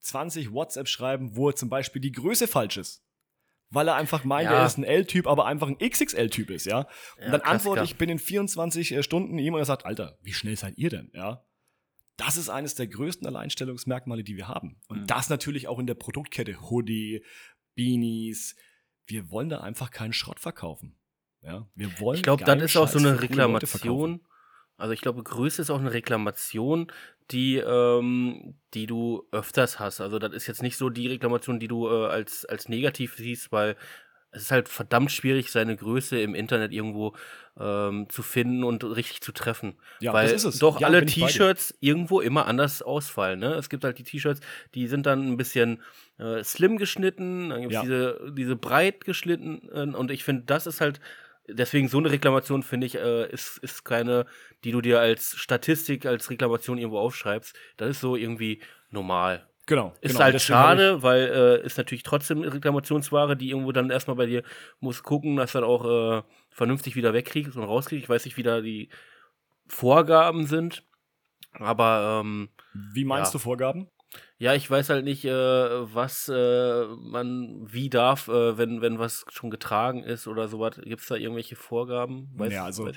20 WhatsApp schreiben, wo zum Beispiel die Größe falsch ist weil er einfach meint, ja. er ist ein L-Typ, aber einfach ein XXL-Typ ist, ja. Und ja, dann antworte ich binnen 24 äh, Stunden ihm und er sagt, Alter, wie schnell seid ihr denn, ja? Das ist eines der größten Alleinstellungsmerkmale, die wir haben. Und mhm. das natürlich auch in der Produktkette. Hoodie, Beanies. Wir wollen da einfach keinen Schrott verkaufen. Ja, wir wollen. Ich glaube, dann ist auch so eine Reklamation. Also ich glaube, Größe ist auch eine Reklamation, die, ähm, die du öfters hast. Also das ist jetzt nicht so die Reklamation, die du äh, als, als negativ siehst, weil es ist halt verdammt schwierig, seine Größe im Internet irgendwo ähm, zu finden und richtig zu treffen. Ja, weil das ist es. doch ja, alle T-Shirts irgendwo immer anders ausfallen. Ne? Es gibt halt die T-Shirts, die sind dann ein bisschen äh, slim geschnitten, dann gibt es ja. diese, diese breit geschnitten äh, und ich finde, das ist halt deswegen so eine Reklamation, finde ich, äh, ist, ist keine, die du dir als Statistik, als Reklamation irgendwo aufschreibst. Das ist so irgendwie normal. Genau. Ist genau, halt schade, weil äh, ist natürlich trotzdem Reklamationsware, die irgendwo dann erstmal bei dir muss gucken, dass du dann auch äh, vernünftig wieder wegkriegst und rauskriegst. Ich weiß nicht, wie da die Vorgaben sind. Aber ähm, Wie meinst ja. du Vorgaben? Ja, ich weiß halt nicht, äh, was äh, man wie darf, äh, wenn, wenn was schon getragen ist oder sowas. Gibt es da irgendwelche Vorgaben? Weiß, ja, also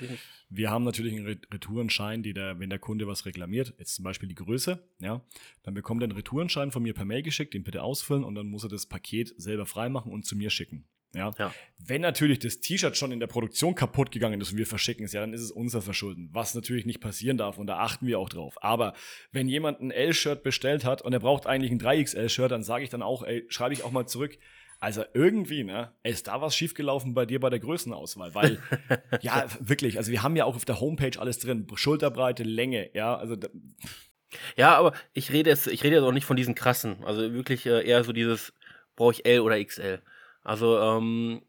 wir haben natürlich einen Retourenschein, der, wenn der Kunde was reklamiert, jetzt zum Beispiel die Größe, ja, dann bekommt er einen Retourenschein von mir per Mail geschickt, den bitte ausfüllen und dann muss er das Paket selber freimachen und zu mir schicken. Ja? ja. Wenn natürlich das T-Shirt schon in der Produktion kaputt gegangen ist und wir verschicken es, ja, dann ist es unser Verschulden, was natürlich nicht passieren darf und da achten wir auch drauf. Aber wenn jemand ein L-Shirt bestellt hat und er braucht eigentlich ein 3XL-Shirt, dann sage ich dann auch, ey, schreibe ich auch mal zurück. Also irgendwie, ne, ist da was schiefgelaufen bei dir bei der Größenauswahl, weil, ja, wirklich, also wir haben ja auch auf der Homepage alles drin, Schulterbreite, Länge, ja, also ja, aber ich rede jetzt, ich rede jetzt auch nicht von diesen krassen, also wirklich äh, eher so dieses, brauche ich L oder XL. Also, ähm,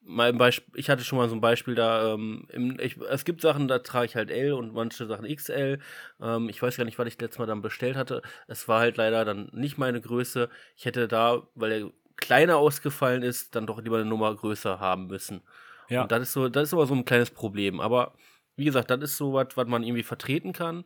mal Beispiel, ich hatte schon mal so ein Beispiel da, ähm, im, ich, es gibt Sachen, da trage ich halt L und manche Sachen XL. Ähm, ich weiß gar nicht, was ich letztes Mal dann bestellt hatte. Es war halt leider dann nicht meine Größe. Ich hätte da, weil er kleiner ausgefallen ist, dann doch lieber eine Nummer größer haben müssen. Ja. Und das ist so, das ist aber so ein kleines Problem. Aber wie gesagt, das ist so was, was man irgendwie vertreten kann.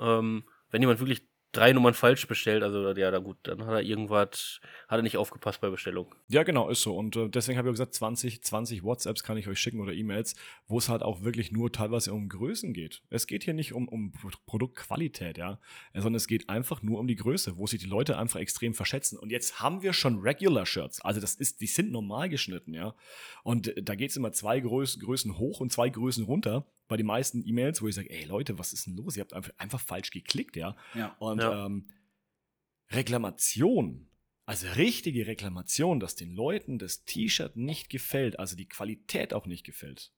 Ähm, wenn jemand wirklich drei Nummern falsch bestellt. Also ja, da gut, dann hat er irgendwas, hat er nicht aufgepasst bei Bestellung. Ja, genau, ist so. Und äh, deswegen habe ich gesagt, 20, 20 WhatsApps kann ich euch schicken oder E-Mails, wo es halt auch wirklich nur teilweise um Größen geht. Es geht hier nicht um, um Produktqualität, ja, sondern es geht einfach nur um die Größe, wo sich die Leute einfach extrem verschätzen. Und jetzt haben wir schon Regular Shirts. Also das ist, die sind normal geschnitten, ja. Und äh, da geht es immer zwei Größen hoch und zwei Größen runter bei den meisten E-Mails, wo ich sage, ey Leute, was ist denn los? Ihr habt einfach, einfach falsch geklickt, ja. ja. Und ja. Ähm, Reklamation, also richtige Reklamation, dass den Leuten das T-Shirt nicht gefällt, also die Qualität auch nicht gefällt,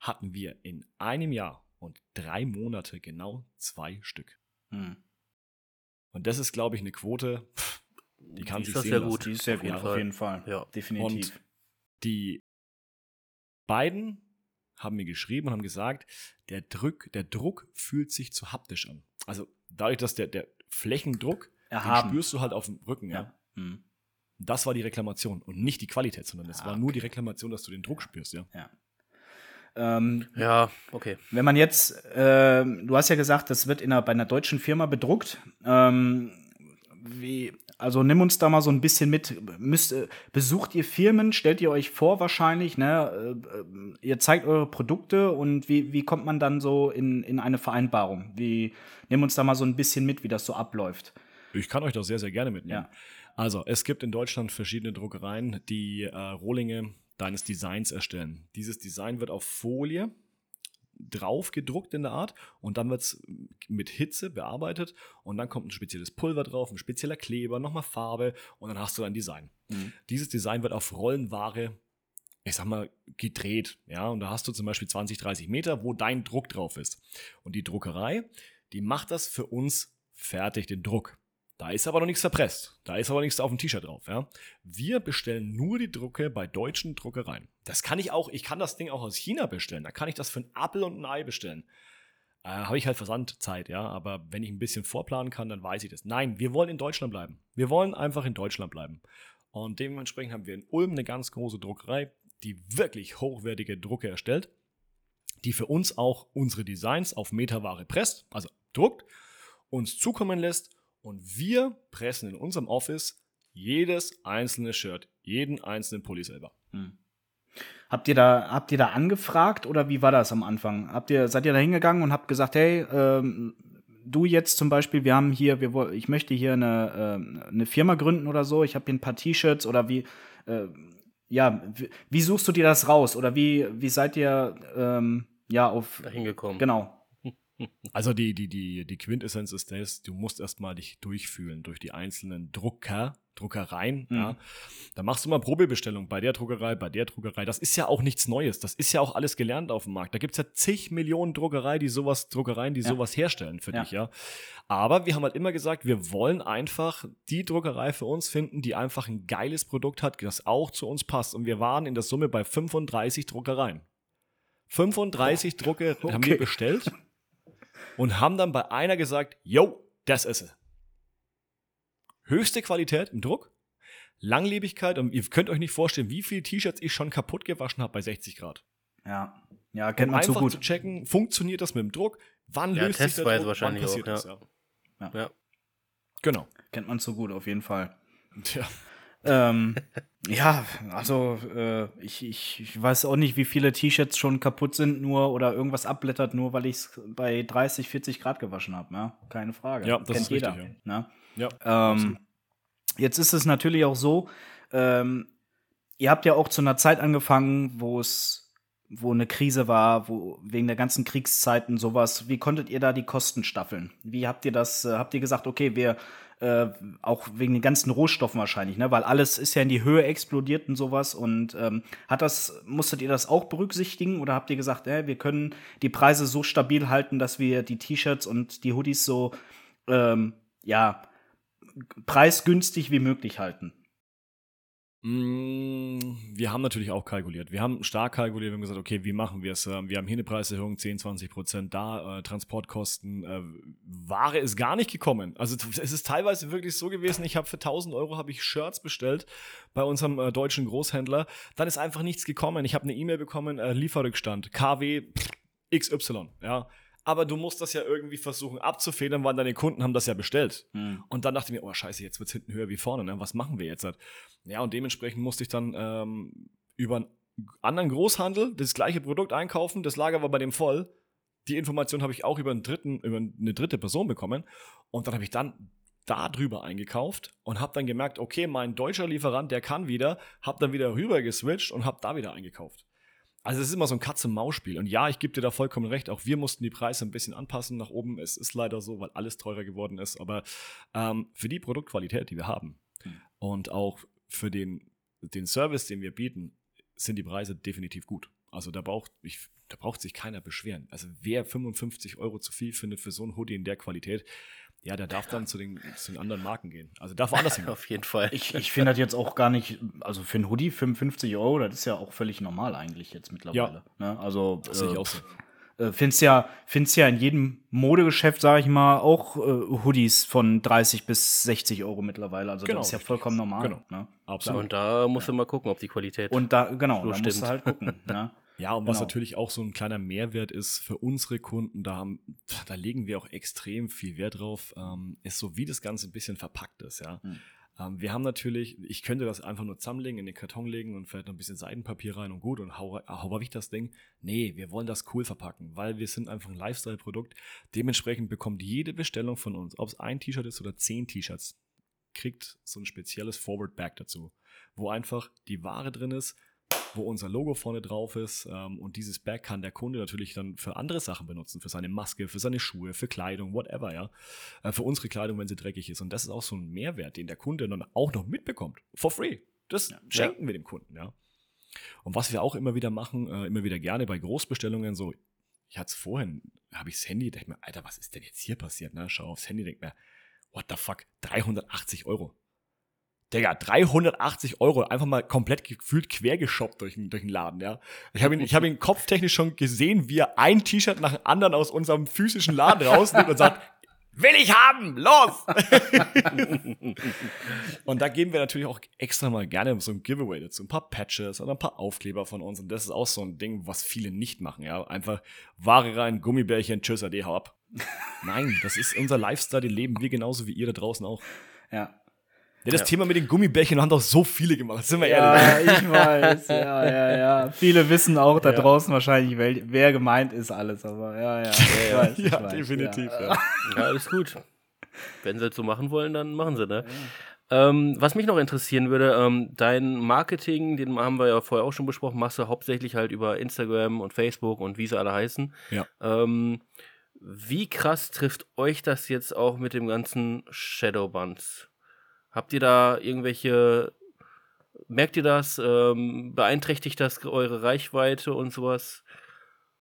hatten wir in einem Jahr und drei Monate genau zwei Stück. Hm. Und das ist, glaube ich, eine Quote, die kann die sich sehen sehr lassen. gut. Die ist sehr gut, auf jeden Fall. Ja, definitiv. Und die beiden haben mir geschrieben und haben gesagt, der Druck, der Druck fühlt sich zu haptisch an. Also dadurch, dass der, der Flächendruck, Erhaben. den spürst du halt auf dem Rücken. Ja. ja. Mhm. Das war die Reklamation und nicht die Qualität, sondern es ah, war okay. nur die Reklamation, dass du den Druck spürst, ja. Ja, ähm, ja okay. Wenn man jetzt, äh, du hast ja gesagt, das wird in einer, bei einer deutschen Firma bedruckt. Ähm, wie, also nimm uns da mal so ein bisschen mit. Müsst, äh, besucht ihr Firmen, stellt ihr euch vor wahrscheinlich, ne? Äh, äh, ihr zeigt eure Produkte und wie, wie kommt man dann so in, in eine Vereinbarung? Wie, nimm uns da mal so ein bisschen mit, wie das so abläuft. Ich kann euch das sehr, sehr gerne mitnehmen. Ja. Also, es gibt in Deutschland verschiedene Druckereien, die äh, Rohlinge deines Designs erstellen. Dieses Design wird auf Folie drauf gedruckt in der Art und dann wird es mit Hitze bearbeitet und dann kommt ein spezielles Pulver drauf, ein spezieller Kleber, nochmal Farbe und dann hast du ein Design. Mhm. Dieses Design wird auf Rollenware, ich sag mal, gedreht. Ja, und da hast du zum Beispiel 20, 30 Meter, wo dein Druck drauf ist. Und die Druckerei, die macht das für uns fertig, den Druck. Da ist aber noch nichts verpresst. Da ist aber nichts auf dem T-Shirt drauf. Ja? Wir bestellen nur die Drucke bei deutschen Druckereien. Das kann ich auch, ich kann das Ding auch aus China bestellen. Da kann ich das für einen Apfel und ein Ei bestellen. Äh, Habe ich halt Versandzeit, ja. Aber wenn ich ein bisschen vorplanen kann, dann weiß ich das. Nein, wir wollen in Deutschland bleiben. Wir wollen einfach in Deutschland bleiben. Und dementsprechend haben wir in Ulm eine ganz große Druckerei, die wirklich hochwertige Drucke erstellt, die für uns auch unsere Designs auf Meterware presst, also druckt, uns zukommen lässt und wir pressen in unserem Office jedes einzelne Shirt, jeden einzelnen Pulli selber. Hm. Habt ihr da, habt ihr da angefragt oder wie war das am Anfang? Habt ihr, seid ihr da hingegangen und habt gesagt, hey, ähm, du jetzt zum Beispiel, wir haben hier, wir, ich möchte hier eine, äh, eine Firma gründen oder so, ich habe hier ein paar T-Shirts oder wie, äh, ja, wie, wie, suchst du dir das raus oder wie, wie seid ihr ähm, ja auf dahin gekommen? Genau. Also die, die, die, die Quintessenz ist das, du musst erstmal dich durchfühlen durch die einzelnen Drucker, Druckereien. Mhm. Ja. Da machst du mal Probebestellung bei der Druckerei, bei der Druckerei. Das ist ja auch nichts Neues. Das ist ja auch alles gelernt auf dem Markt. Da gibt es ja zig Millionen Druckerei, die sowas, Druckereien, die ja. sowas herstellen für ja. dich, ja. Aber wir haben halt immer gesagt, wir wollen einfach die Druckerei für uns finden, die einfach ein geiles Produkt hat, das auch zu uns passt. Und wir waren in der Summe bei 35 Druckereien. 35 oh. Drucke okay. haben wir bestellt und haben dann bei einer gesagt, yo, das ist es. Höchste Qualität im Druck, Langlebigkeit und ihr könnt euch nicht vorstellen, wie viele T-Shirts ich schon kaputt gewaschen habe bei 60 Grad. Ja, ja, kennt um man so gut. zu checken, funktioniert das mit dem Druck? Wann ja, löst sich der Druck? Wahrscheinlich wann passiert auch, das? Ja. Ja. ja. Genau. Kennt man so gut, auf jeden Fall. Tja. Ähm, ja, also äh, ich, ich, ich weiß auch nicht, wie viele T-Shirts schon kaputt sind, nur oder irgendwas abblättert, nur weil ich es bei 30, 40 Grad gewaschen habe. Ja? Keine Frage. Ja, das Kennt ist jeder. Richtig, ja. Ne? ja ähm, jetzt ist es natürlich auch so, ähm, ihr habt ja auch zu einer Zeit angefangen, wo es wo eine Krise war, wo wegen der ganzen Kriegszeiten sowas. Wie konntet ihr da die Kosten staffeln? Wie habt ihr das? Äh, habt ihr gesagt, okay, wir äh, auch wegen den ganzen Rohstoffen wahrscheinlich, ne? Weil alles ist ja in die Höhe explodiert und sowas. Und ähm, hat das, musstet ihr das auch berücksichtigen oder habt ihr gesagt, äh, wir können die Preise so stabil halten, dass wir die T-Shirts und die Hoodies so ähm, ja preisgünstig wie möglich halten? Mm, wir haben natürlich auch kalkuliert. Wir haben stark kalkuliert. Wir haben gesagt, okay, wie machen wir es? Ähm, wir haben hier eine Preiserhöhung, 10, 20 Prozent da, äh, Transportkosten. Äh, Ware ist gar nicht gekommen. Also es ist teilweise wirklich so gewesen, ich habe für 1000 Euro habe ich Shirts bestellt bei unserem äh, deutschen Großhändler. Dann ist einfach nichts gekommen. Ich habe eine E-Mail bekommen, äh, Lieferrückstand, KW XY. Ja, aber du musst das ja irgendwie versuchen abzufedern, weil deine Kunden haben das ja bestellt. Mhm. Und dann dachte ich mir, oh scheiße, jetzt wird es hinten höher wie vorne, ne? was machen wir jetzt? Ja, und dementsprechend musste ich dann ähm, über einen anderen Großhandel das gleiche Produkt einkaufen, das Lager war bei dem voll. Die Information habe ich auch über einen dritten, über eine dritte Person bekommen. Und dann habe ich dann da drüber eingekauft und habe dann gemerkt, okay, mein deutscher Lieferant, der kann wieder, habe dann wieder rüber geswitcht und habe da wieder eingekauft. Also es ist immer so ein Katze-Maus-Spiel. Und ja, ich gebe dir da vollkommen recht. Auch wir mussten die Preise ein bisschen anpassen nach oben. Es ist leider so, weil alles teurer geworden ist. Aber ähm, für die Produktqualität, die wir haben mhm. und auch für den, den Service, den wir bieten, sind die Preise definitiv gut. Also da braucht, ich, da braucht sich keiner beschweren. Also wer 55 Euro zu viel findet für so ein Hoodie in der Qualität, ja, der darf dann zu den, zu den anderen Marken gehen. Also darf woanders hin. Auf jeden Fall. Ich, ich finde das jetzt auch gar nicht, also für ein Hoodie 55 Euro, das ist ja auch völlig normal eigentlich jetzt mittlerweile. Ja. Ne? Also, das sehe ich äh, auch so. Äh, findest ja, findest ja in jedem Modegeschäft, sage ich mal, auch äh, Hoodies von 30 bis 60 Euro mittlerweile. Also genau, das ist ja vollkommen normal. Genau. Ne? Absolut. Und da musst du mal gucken, ob die Qualität. Und da, genau, so da stimmt. musst du halt gucken. ne? Ja, und genau. was natürlich auch so ein kleiner Mehrwert ist für unsere Kunden, da, haben, da legen wir auch extrem viel Wert drauf, ähm, ist so, wie das Ganze ein bisschen verpackt ist, ja. Mhm. Ähm, wir haben natürlich, ich könnte das einfach nur zusammenlegen, in den Karton legen und vielleicht noch ein bisschen Seidenpapier rein und gut und hau, hau ich das Ding. Nee, wir wollen das cool verpacken, weil wir sind einfach ein Lifestyle-Produkt. Dementsprechend bekommt jede Bestellung von uns, ob es ein T-Shirt ist oder zehn T-Shirts, kriegt so ein spezielles Forward Bag dazu, wo einfach die Ware drin ist, wo unser Logo vorne drauf ist. Ähm, und dieses Bag kann der Kunde natürlich dann für andere Sachen benutzen, für seine Maske, für seine Schuhe, für Kleidung, whatever, ja. Äh, für unsere Kleidung, wenn sie dreckig ist. Und das ist auch so ein Mehrwert, den der Kunde dann auch noch mitbekommt. For free. Das ja, schenken ja. wir dem Kunden, ja. Und was wir auch immer wieder machen, äh, immer wieder gerne bei Großbestellungen, so, ich hatte es vorhin, habe ich das Handy, dachte mir, Alter, was ist denn jetzt hier passiert? Ne? Schau aufs Handy, denk mir, what the fuck, 380 Euro. Digga, 380 Euro, einfach mal komplett gefühlt quergeshoppt durch, durch den Laden, ja. Ich habe ihn, ich hab ihn kopftechnisch schon gesehen, wie er ein T-Shirt nach dem anderen aus unserem physischen Laden rausnimmt und sagt, will ich haben, los! und da geben wir natürlich auch extra mal gerne so ein Giveaway dazu, ein paar Patches oder ein paar Aufkleber von uns und das ist auch so ein Ding, was viele nicht machen, ja. Einfach Ware rein, Gummibärchen, tschüss, ade, hau ab. Nein, das ist unser Lifestyle, den leben wir genauso wie ihr da draußen auch. Ja, ja, das ja. Thema mit den Gummibärchen haben doch so viele gemacht, sind wir ja, ehrlich. Ja, ich weiß, ja, ja, ja. Viele wissen auch da draußen wahrscheinlich, wer gemeint ist alles, aber ja, ja. Ich weiß, ja, weiß, definitiv, ja. ja. alles gut. Wenn sie es so machen wollen, dann machen sie, ne? Ähm, was mich noch interessieren würde, ähm, dein Marketing, den haben wir ja vorher auch schon besprochen, machst du hauptsächlich halt über Instagram und Facebook und wie sie alle heißen. Ja. Ähm, wie krass trifft euch das jetzt auch mit dem ganzen Shadowbands? Habt ihr da irgendwelche, merkt ihr das? Ähm, beeinträchtigt das eure Reichweite und sowas?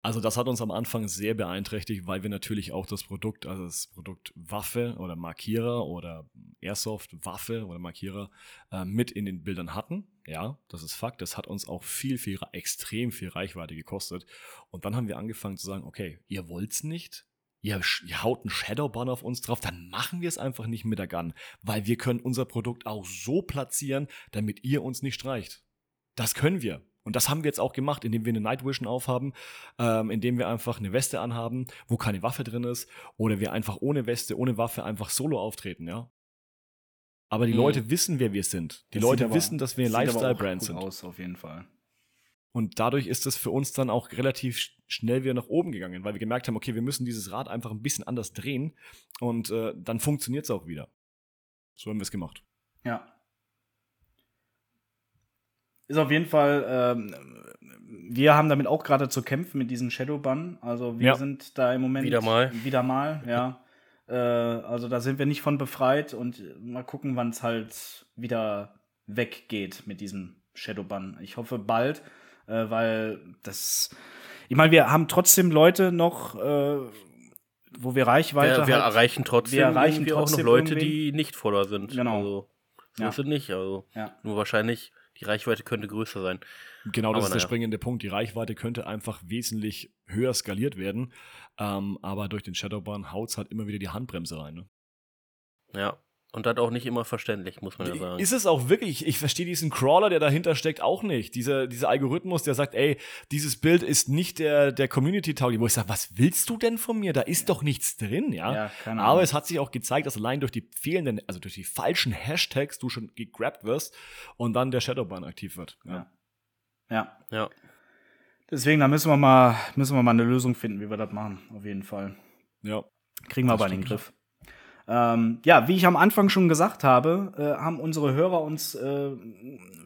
Also das hat uns am Anfang sehr beeinträchtigt, weil wir natürlich auch das Produkt, also das Produkt Waffe oder Markierer oder Airsoft Waffe oder Markierer äh, mit in den Bildern hatten. Ja, das ist Fakt. Das hat uns auch viel, viel, extrem viel Reichweite gekostet. Und dann haben wir angefangen zu sagen, okay, ihr wollt's nicht, ihr, ihr haut einen Shadowban auf uns drauf, dann machen wir es einfach nicht mit der Gun, weil wir können unser Produkt auch so platzieren, damit ihr uns nicht streicht. Das können wir. Und das haben wir jetzt auch gemacht, indem wir eine Night Vision aufhaben, ähm, indem wir einfach eine Weste anhaben, wo keine Waffe drin ist, oder wir einfach ohne Weste, ohne Waffe einfach solo auftreten, ja. Aber die mhm. Leute wissen, wer wir sind. Die das Leute aber, wissen, dass wir ein Lifestyle-Brand sind. Aus, auf jeden Fall. Und dadurch ist es für uns dann auch relativ schnell wieder nach oben gegangen, weil wir gemerkt haben, okay, wir müssen dieses Rad einfach ein bisschen anders drehen und äh, dann funktioniert es auch wieder. So haben wir es gemacht. Ja. Ist auf jeden Fall, ähm, wir haben damit auch gerade zu kämpfen mit diesem Shadowban. Also wir ja. sind da im Moment wieder mal. Wieder mal, ja. äh, also da sind wir nicht von befreit und mal gucken, wann es halt wieder weggeht mit diesem Shadowban. Ich hoffe bald äh, weil das, ich meine, wir haben trotzdem Leute noch, äh, wo wir Reichweite ja, wir halt, erreichen trotzdem wir erreichen trotzdem auch noch Leute, die nicht voller sind. Genau. Also, so ja. sind nicht, also ja. nur wahrscheinlich die Reichweite könnte größer sein. Genau, das aber ist der springende Punkt. Die Reichweite könnte einfach wesentlich höher skaliert werden, ähm, aber durch den Shadowban haut es halt immer wieder die Handbremse rein. Ne? Ja, Und das auch nicht immer verständlich, muss man ja sagen. Ist es auch wirklich, ich verstehe diesen Crawler, der dahinter steckt, auch nicht. Dieser, dieser Algorithmus, der sagt, ey, dieses Bild ist nicht der, der Community-tauglich. Wo ich sage, was willst du denn von mir? Da ist doch nichts drin, ja. ja keine Aber es hat sich auch gezeigt, dass allein durch die fehlenden, also durch die falschen Hashtags du schon gegrabt wirst und dann der Shadowban aktiv wird. Ja. Ja. ja. Deswegen, da müssen wir mal, müssen wir mal eine Lösung finden, wie wir das machen, auf jeden Fall. Ja. Kriegen wir aber in den Griff. Ähm, ja, wie ich am Anfang schon gesagt habe, äh, haben unsere Hörer uns äh,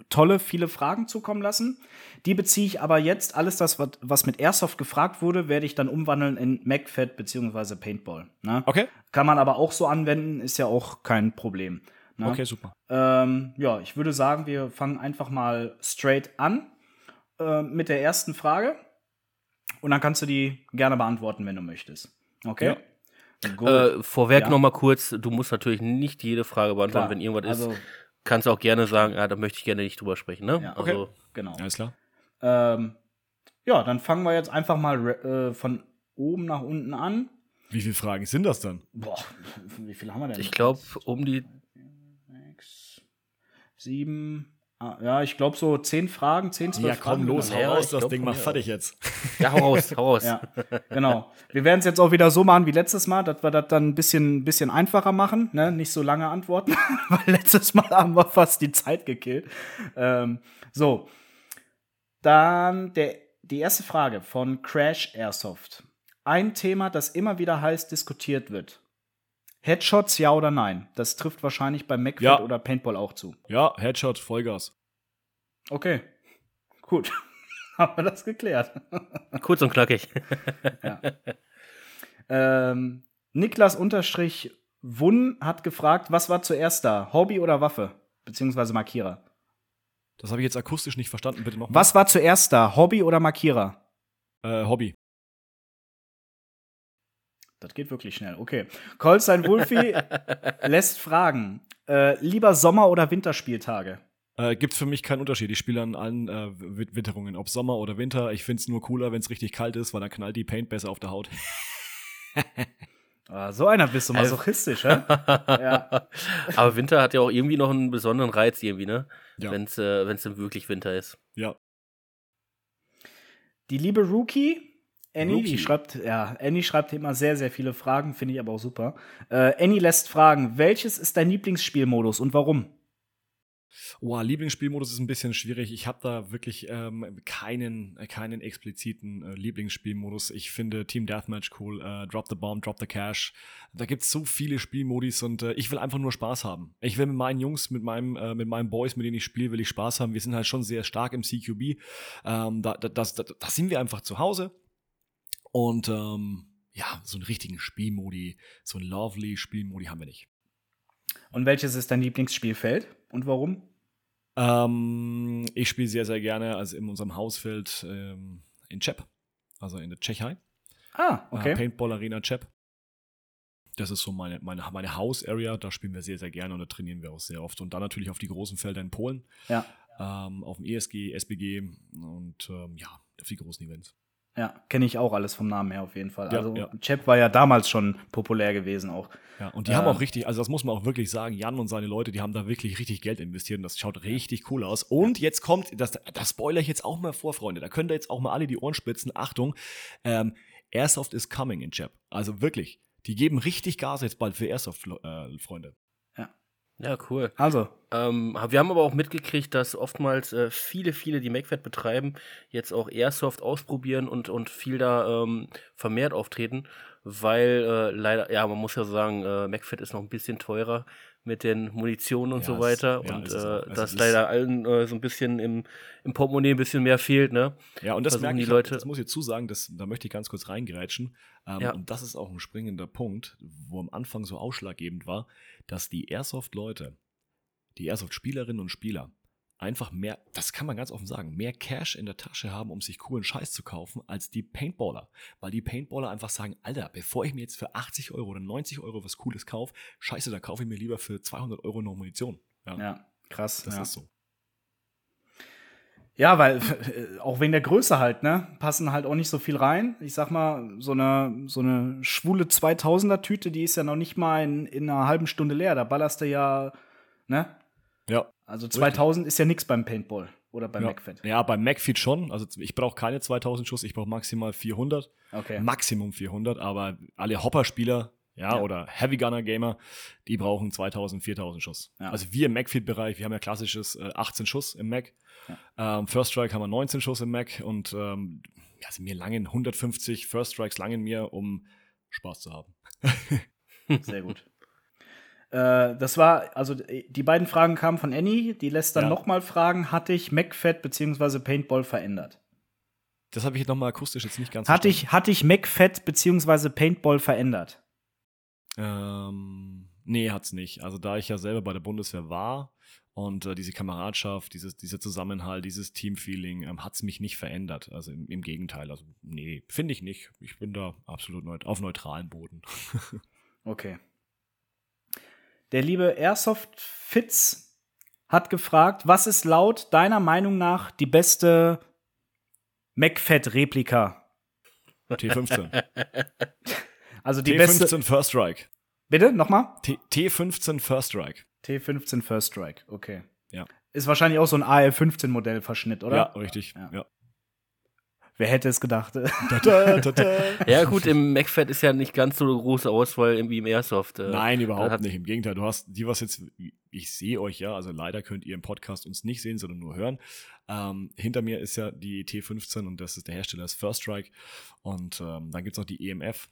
tolle, viele Fragen zukommen lassen. Die beziehe ich aber jetzt, alles das, was, was mit Airsoft gefragt wurde, werde ich dann umwandeln in MacFed bzw. Paintball. Ne? Okay. Kann man aber auch so anwenden, ist ja auch kein Problem. Ne? Okay, super. Ähm, ja, ich würde sagen, wir fangen einfach mal straight an äh, mit der ersten Frage. Und dann kannst du die gerne beantworten, wenn du möchtest. Okay? Ja. Äh, vorweg ja. noch mal kurz, du musst natürlich nicht jede Frage beantworten, Klar. wenn irgendwas also, ist. Kannst du auch gerne sagen, ja, da möchte ich gerne nicht drüber sprechen, ne? Ja, okay. Also, genau. Alles klar. Ähm, ja, dann fangen wir jetzt einfach mal äh, von oben nach unten an. Wie viele Fragen sind das dann? Boah, wie viele haben wir denn? Ich glaube, um die sechs, sieben, Ah, ja, ich glaube so zehn Fragen, zehn, zwölf Ja, komm, los, hau raus, das Ding mal fertig jetzt. Ja, hau raus, hau raus. ja, genau. Wir werden es jetzt auch wieder so machen wie letztes Mal, dass wir das dann ein bisschen, bisschen einfacher machen, ne? nicht so lange antworten, weil letztes Mal haben wir fast die Zeit gekillt. Ähm, so, dann der, die erste Frage von Crash Airsoft. Ein Thema, das immer wieder heiß diskutiert wird. Headshots, ja oder nein? Das trifft wahrscheinlich bei MacFit ja. oder Paintball auch zu. Ja, Headshot, Vollgas. Okay, gut. Haben wir das geklärt. Kurz und knackig. ja. ähm, Niklas unterstrich Wun hat gefragt, was war zuerst da? Hobby oder Waffe? Beziehungsweise Markierer. Das habe ich jetzt akustisch nicht verstanden, bitte noch. Was war zuerst da? Hobby oder Markierer? Äh, Hobby. Das geht wirklich schnell. Okay. Colstein Wulfi lässt fragen: äh, Lieber Sommer- oder Winterspieltage? Äh, gibt für mich keinen Unterschied. Ich spiele an allen äh, Witterungen, ob Sommer oder Winter. Ich finde es nur cooler, wenn es richtig kalt ist, weil dann knallt die Paint besser auf der Haut. ah, so einer bist du masochistisch, hä? ja. Aber Winter hat ja auch irgendwie noch einen besonderen Reiz, irgendwie, ne? Ja. Wenn es äh, dann wirklich Winter ist. Ja. Die liebe Rookie Annie, die schreibt, ja, Annie schreibt immer sehr, sehr viele Fragen, finde ich aber auch super. Äh, Annie lässt fragen, welches ist dein Lieblingsspielmodus und warum? Wow, Lieblingsspielmodus ist ein bisschen schwierig. Ich habe da wirklich ähm, keinen, keinen expliziten äh, Lieblingsspielmodus. Ich finde Team Deathmatch cool, äh, Drop the Bomb, Drop the Cash. Da gibt es so viele Spielmodis und äh, ich will einfach nur Spaß haben. Ich will mit meinen Jungs, mit meinem, äh, mit meinen Boys, mit denen ich spiele, will ich Spaß haben. Wir sind halt schon sehr stark im CQB. Ähm, da, da, das, da, da sind wir einfach zu Hause. Und ähm, ja, so einen richtigen Spielmodi, so einen lovely Spielmodi haben wir nicht. Und welches ist dein Lieblingsspielfeld und warum? Ähm, ich spiele sehr, sehr gerne, also in unserem Hausfeld ähm, in Czep, also in der Tschechei. Ah, okay. Äh, Paintball Arena Czep. Das ist so meine, meine, meine House-Area, da spielen wir sehr, sehr gerne und da trainieren wir auch sehr oft. Und dann natürlich auf die großen Felder in Polen. Ja. Ähm, auf dem ESG, SBG und ähm, ja, auf die großen Events. Ja, kenne ich auch alles vom Namen her auf jeden Fall. Ja, also ja. Chap war ja damals schon populär gewesen auch. Ja, und die äh, haben auch richtig, also das muss man auch wirklich sagen, Jan und seine Leute, die haben da wirklich richtig Geld investiert und das schaut richtig cool aus. Und jetzt kommt, das, das spoiler ich jetzt auch mal vor, Freunde, da könnt ihr jetzt auch mal alle die Ohren spitzen. Achtung, ähm, Airsoft is coming in Chap. Also wirklich, die geben richtig Gas jetzt bald für Airsoft, äh, Freunde. Ja, cool. Also. Ähm, wir haben aber auch mitgekriegt, dass oftmals äh, viele, viele, die MacFed betreiben, jetzt auch Airsoft ausprobieren und, und viel da ähm, vermehrt auftreten, weil äh, leider, ja, man muss ja sagen, äh, MacFed ist noch ein bisschen teurer mit den Munitionen und ja, so weiter. Es, ja, und äh, dass leider allen äh, so ein bisschen im, im Portemonnaie ein bisschen mehr fehlt, ne? Ja, und das merken die Leute. Das muss ich zusagen, das, da möchte ich ganz kurz reingrätschen. Ähm, ja. Und das ist auch ein springender Punkt, wo am Anfang so ausschlaggebend war, dass die Airsoft-Leute, die Airsoft-Spielerinnen und Spieler, einfach mehr, das kann man ganz offen sagen, mehr Cash in der Tasche haben, um sich coolen Scheiß zu kaufen, als die Paintballer. Weil die Paintballer einfach sagen, Alter, bevor ich mir jetzt für 80 Euro oder 90 Euro was Cooles kaufe, scheiße, dann kaufe ich mir lieber für 200 Euro noch Munition. Ja, ja krass. Das ja. ist so. Ja, weil äh, auch wegen der Größe halt, ne, passen halt auch nicht so viel rein. Ich sag mal, so eine so eine schwule 2000er Tüte, die ist ja noch nicht mal in, in einer halben Stunde leer. Da ballerst du ja, ne? Ja. Also 2000 richtig. ist ja nichts beim Paintball oder beim ja. MacFit. Ja, beim MacFit schon. Also ich brauche keine 2000 Schuss, ich brauche maximal 400. Okay. Maximum 400, aber alle Hopper-Spieler ja, ja, oder Heavy Gunner Gamer, die brauchen 2000, 4000 Schuss. Ja. Also wir im Macfit-Bereich, wir haben ja klassisches äh, 18 Schuss im Mac. Ja. Ähm, First Strike haben wir 19 Schuss im Mac und ähm, also mir langen 150 First Strikes langen mir, um Spaß zu haben. Sehr gut. Äh, das war, also die beiden Fragen kamen von Annie, die lässt dann ja. nochmal fragen, hatte ich MacFed bzw. Paintball verändert? Das habe ich nochmal akustisch jetzt nicht ganz hatte ich Hatte ich MacFed bzw. Paintball verändert? Ähm, nee, hat's nicht. Also da ich ja selber bei der Bundeswehr war und äh, diese Kameradschaft, dieses, dieser Zusammenhalt, dieses Teamfeeling ähm, hat's mich nicht verändert. Also im, im Gegenteil. Also nee, finde ich nicht. Ich bin da absolut neut auf neutralem Boden. okay. Der liebe Airsoft Fitz hat gefragt, was ist laut deiner Meinung nach die beste MacFed-Replika? T15. Also die T15 beste. First Strike. Bitte, nochmal? T15 First Strike. T15 First Strike, okay. Ja. Ist wahrscheinlich auch so ein AL15-Modell-Verschnitt, oder? Ja, richtig. Ja. ja. Wer hätte es gedacht? da, da, da, ja, gut, im MacFed ist ja nicht ganz so eine große Auswahl irgendwie im Airsoft. Äh, Nein, überhaupt nicht. Im Gegenteil, du hast die, was jetzt, ich sehe euch ja, also leider könnt ihr im Podcast uns nicht sehen, sondern nur hören. Ähm, hinter mir ist ja die T15 und das ist der Hersteller ist First Strike. Und ähm, dann gibt es noch die EMF.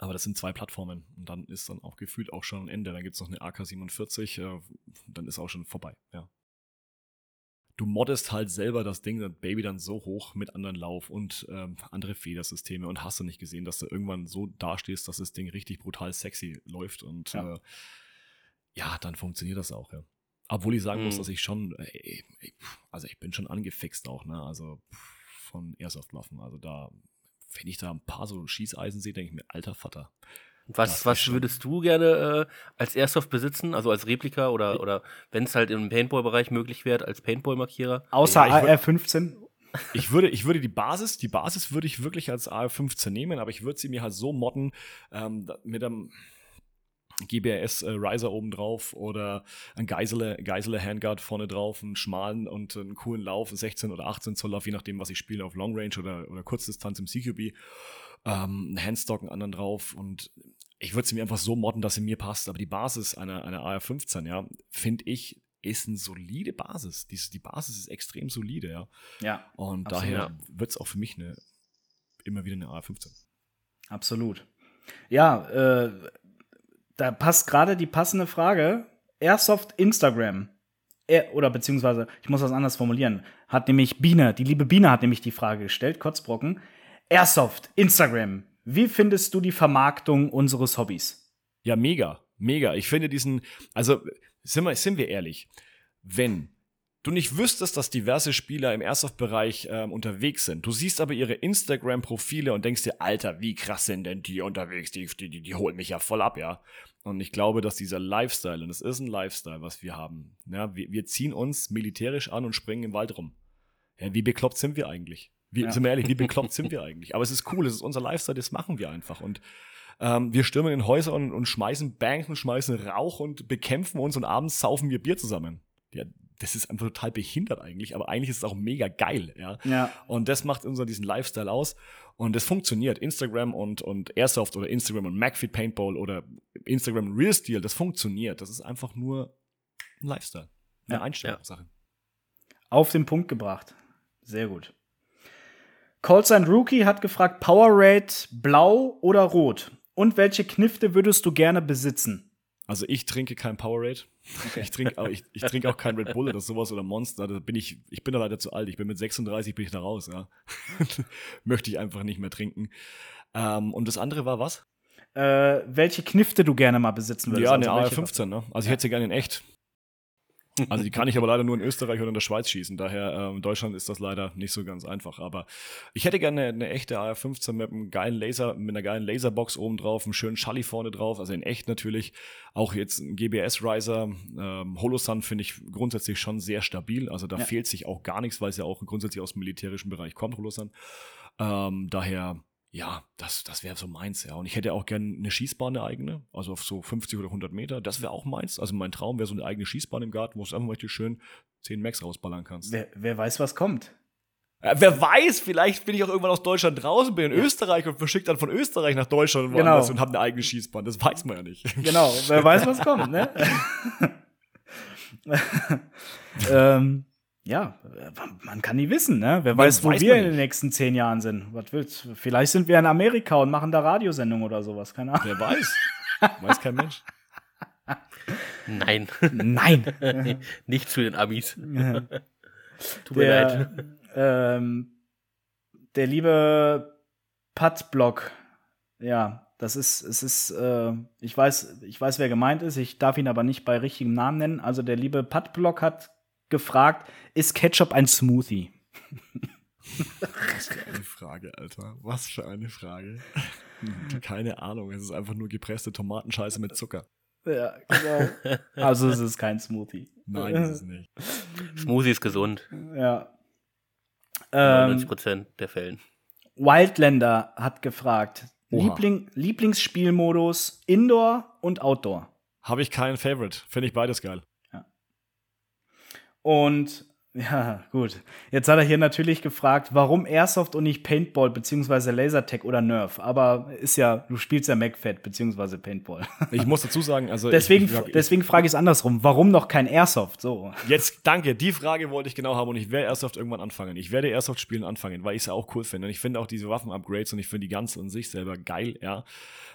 Aber das sind zwei Plattformen und dann ist dann auch gefühlt auch schon ein Ende. Dann gibt es noch eine AK-47, äh, dann ist auch schon vorbei, ja. Du moddest halt selber das Ding, das Baby dann so hoch mit anderen Lauf und ähm, andere Federsysteme und hast du nicht gesehen, dass du irgendwann so dastehst, dass das Ding richtig brutal sexy läuft und ja, äh, ja dann funktioniert das auch, ja. Obwohl ich sagen mhm. muss, dass ich schon, ey, ey, also ich bin schon angefixt auch, ne, also von Airsoft-Waffen, also da wenn ich da ein paar so Schießeisen sehe, denke ich mir, alter Vater. Was, was würdest du gerne äh, als Airsoft besitzen, also als Replika oder, oder wenn es halt im Paintball-Bereich möglich wäre, als Paintball-Markierer? Außer ja, AR-15? Ich würde, ich würde die Basis, die Basis würde ich wirklich als AR-15 nehmen, aber ich würde sie mir halt so modden, ähm, mit einem, GBRS äh, Riser oben drauf oder ein Geisele, Geisele Handguard vorne drauf, einen schmalen und einen coolen Lauf, 16 oder 18 Zoll Lauf, je nachdem, was ich spiele, auf Long Range oder, oder Kurzdistanz im CQB. Ähm, ein Handstock, einen anderen drauf und ich würde sie mir einfach so modden, dass sie mir passt. Aber die Basis einer, einer AR-15, ja, finde ich, ist eine solide Basis. Die, die Basis ist extrem solide, ja. Ja. Und absolut, daher wird es auch für mich eine, immer wieder eine AR-15. Absolut. Ja, äh, da passt gerade die passende Frage. Airsoft Instagram. Er, oder beziehungsweise, ich muss das anders formulieren, hat nämlich Biene, die liebe Biene hat nämlich die Frage gestellt, Kotzbrocken. Airsoft, Instagram. Wie findest du die Vermarktung unseres Hobbys? Ja, mega, mega. Ich finde diesen, also sind wir, sind wir ehrlich, wenn du nicht wüsstest, dass diverse Spieler im Airsoft-Bereich ähm, unterwegs sind. Du siehst aber ihre Instagram-Profile und denkst dir, Alter, wie krass sind denn die unterwegs? Die, die, die, die holen mich ja voll ab, ja. Und ich glaube, dass dieser Lifestyle, und es ist ein Lifestyle, was wir haben, ja, wir, wir ziehen uns militärisch an und springen im Wald rum. Ja, wie bekloppt sind wir eigentlich? Wie, ja. Sind wir ehrlich, wie bekloppt sind wir eigentlich? Aber es ist cool, es ist unser Lifestyle, das machen wir einfach. Und ähm, wir stürmen in Häuser und, und schmeißen Banks und schmeißen Rauch und bekämpfen uns und abends saufen wir Bier zusammen. Ja, das ist einfach total behindert eigentlich, aber eigentlich ist es auch mega geil, ja. ja. Und das macht unser diesen Lifestyle aus. Und das funktioniert. Instagram und, und Airsoft oder Instagram und McFit Paintball oder Instagram Real Steel, das funktioniert. Das ist einfach nur ein Lifestyle. Eine ja, Einstellungssache. Ja. Auf den Punkt gebracht. Sehr gut. Colsign Rookie hat gefragt, Powerade blau oder rot? Und welche Knifte würdest du gerne besitzen? Also ich trinke kein Powerade. Okay. Ich trinke ich, ich trink auch kein Red Bull oder sowas oder Monster. Da bin ich, ich bin da leider zu alt. Ich bin mit 36 bin ich da raus, ja. Möchte ich einfach nicht mehr trinken. Ähm, und das andere war was? Äh, welche Knifte du gerne mal besitzen würdest. Ja, eine also AR-15, ne? Also ich hätte sie gerne in echt. Also die kann ich aber leider nur in Österreich oder in der Schweiz schießen. Daher ähm, in Deutschland ist das leider nicht so ganz einfach. Aber ich hätte gerne eine, eine echte AR-15 mit einem geilen Laser, mit einer geilen Laserbox oben drauf, einem schönen Schalli vorne drauf. Also in echt natürlich. Auch jetzt ein GBS-Riser. Ähm, Holosun finde ich grundsätzlich schon sehr stabil. Also da ja. fehlt sich auch gar nichts, weil es ja auch grundsätzlich aus dem militärischen Bereich kommt, Holosun. Ähm, daher ja, das, das wäre so meins, ja. Und ich hätte auch gerne eine Schießbahn, eine eigene, also auf so 50 oder 100 Meter. Das wäre auch meins. Also mein Traum wäre so eine eigene Schießbahn im Garten, wo du einfach richtig schön 10 Max rausballern kannst. Wer, wer weiß, was kommt. Ja, wer weiß, vielleicht bin ich auch irgendwann aus Deutschland draußen, bin in Österreich und verschickt dann von Österreich nach Deutschland und genau. und habe eine eigene Schießbahn. Das weiß man ja nicht. Genau, wer weiß, was kommt, ne? ähm, ja, man kann nie wissen, ne? Wer weiß, wo weiß wir in den nächsten zehn Jahren sind. Was willst du? Vielleicht sind wir in Amerika und machen da Radiosendungen oder sowas, keine Ahnung. Wer weiß. weiß kein Mensch. Nein. Nein. Nicht zu den Amis. Tut mir der, leid. Ähm, der liebe Patblock, ja, das ist, es ist, äh, ich weiß, ich weiß, wer gemeint ist, ich darf ihn aber nicht bei richtigem Namen nennen. Also der liebe Patblock hat gefragt, ist Ketchup ein Smoothie? Was für eine Frage, Alter. Was für eine Frage. Keine Ahnung, es ist einfach nur gepresste Tomatenscheiße mit Zucker. Ja, genau. Also es ist kein Smoothie. Nein, ist es nicht. Smoothie ist gesund. Ja. 99% ähm, der Fällen. Wildlander hat gefragt, Liebling, Lieblingsspielmodus Indoor und Outdoor. Habe ich keinen Favorite. Finde ich beides geil. Und ja, gut. Jetzt hat er hier natürlich gefragt, warum Airsoft und nicht Paintball beziehungsweise Lasertag oder Nerf. Aber ist ja, du spielst ja MacFed beziehungsweise Paintball. Ich muss dazu sagen, also deswegen, ich, ich, deswegen frage ich es andersrum. Warum noch kein Airsoft? So. Jetzt danke. Die Frage wollte ich genau haben und ich werde Airsoft irgendwann anfangen. Ich werde Airsoft spielen anfangen, weil ich es ja auch cool finde. Und ich finde auch diese Waffen-Upgrades und ich finde die ganze in sich selber geil. Ja.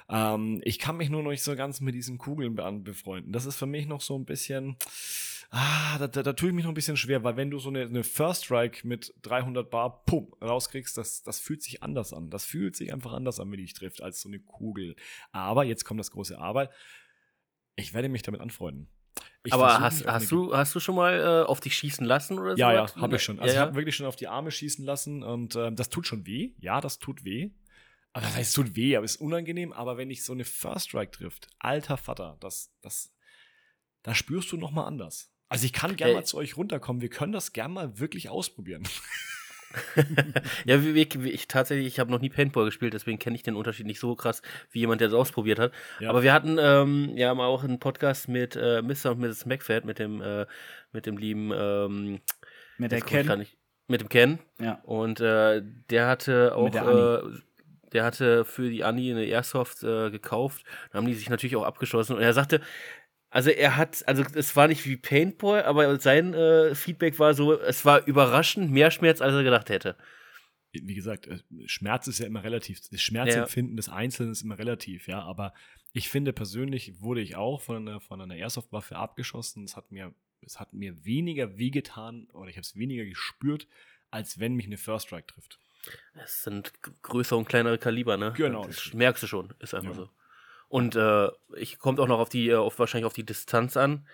Ähm, ich kann mich nur noch nicht so ganz mit diesen Kugeln befreunden. Das ist für mich noch so ein bisschen ah, da, da, da tue ich mich noch ein bisschen schwer, weil wenn du so eine, eine First Strike mit 300 Bar, pum, rauskriegst, das, das fühlt sich anders an. Das fühlt sich einfach anders an, wenn die dich trifft, als so eine Kugel. Aber, jetzt kommt das große Aber, ich werde mich damit anfreunden. Ich Aber hast, hast, du, hast du schon mal äh, auf dich schießen lassen oder so? Ja, ja, habe ich schon. Also ja, ja. ich habe wirklich schon auf die Arme schießen lassen und äh, das tut schon weh. Ja, das tut weh. Aber das heißt, es tut weh, aber es ist unangenehm. Aber wenn dich so eine First Strike trifft, alter Vater, das, das, da spürst du noch mal anders. Also ich kann gerne mal zu euch runterkommen. Wir können das gerne mal wirklich ausprobieren. ja, wie, wie, ich tatsächlich, ich habe noch nie Paintball gespielt, deswegen kenne ich den Unterschied nicht so krass wie jemand, der das ausprobiert hat. Ja. Aber wir hatten ähm, ja mal auch einen Podcast mit äh, Mr. und Mrs. McFad, mit dem, äh, mit dem lieben ähm, mit der Ken. mit dem Ken. Ja. Und äh, der hatte auch der, äh, der hatte für die Annie eine Airsoft äh, gekauft. Da haben die sich natürlich auch abgeschossen. Und er sagte, also er hat, also es war nicht wie Paintball, aber sein äh, Feedback war so, es war überraschend mehr Schmerz, als er gedacht hätte. Wie gesagt, äh, Schmerz ist ja immer relativ. Das Schmerzempfinden ja. des Einzelnen ist immer relativ, ja. Aber ich finde persönlich wurde ich auch von einer, von einer Airsoft-Waffe abgeschossen. Es hat mir, es hat mir weniger wehgetan oder ich habe es weniger gespürt, als wenn mich eine First Strike trifft. Es sind größere und kleinere Kaliber, ne? Genau. Das merkst du schon, ist einfach ja. so. Und äh, ich kommt auch noch auf die, äh, auf, wahrscheinlich auf die Distanz an.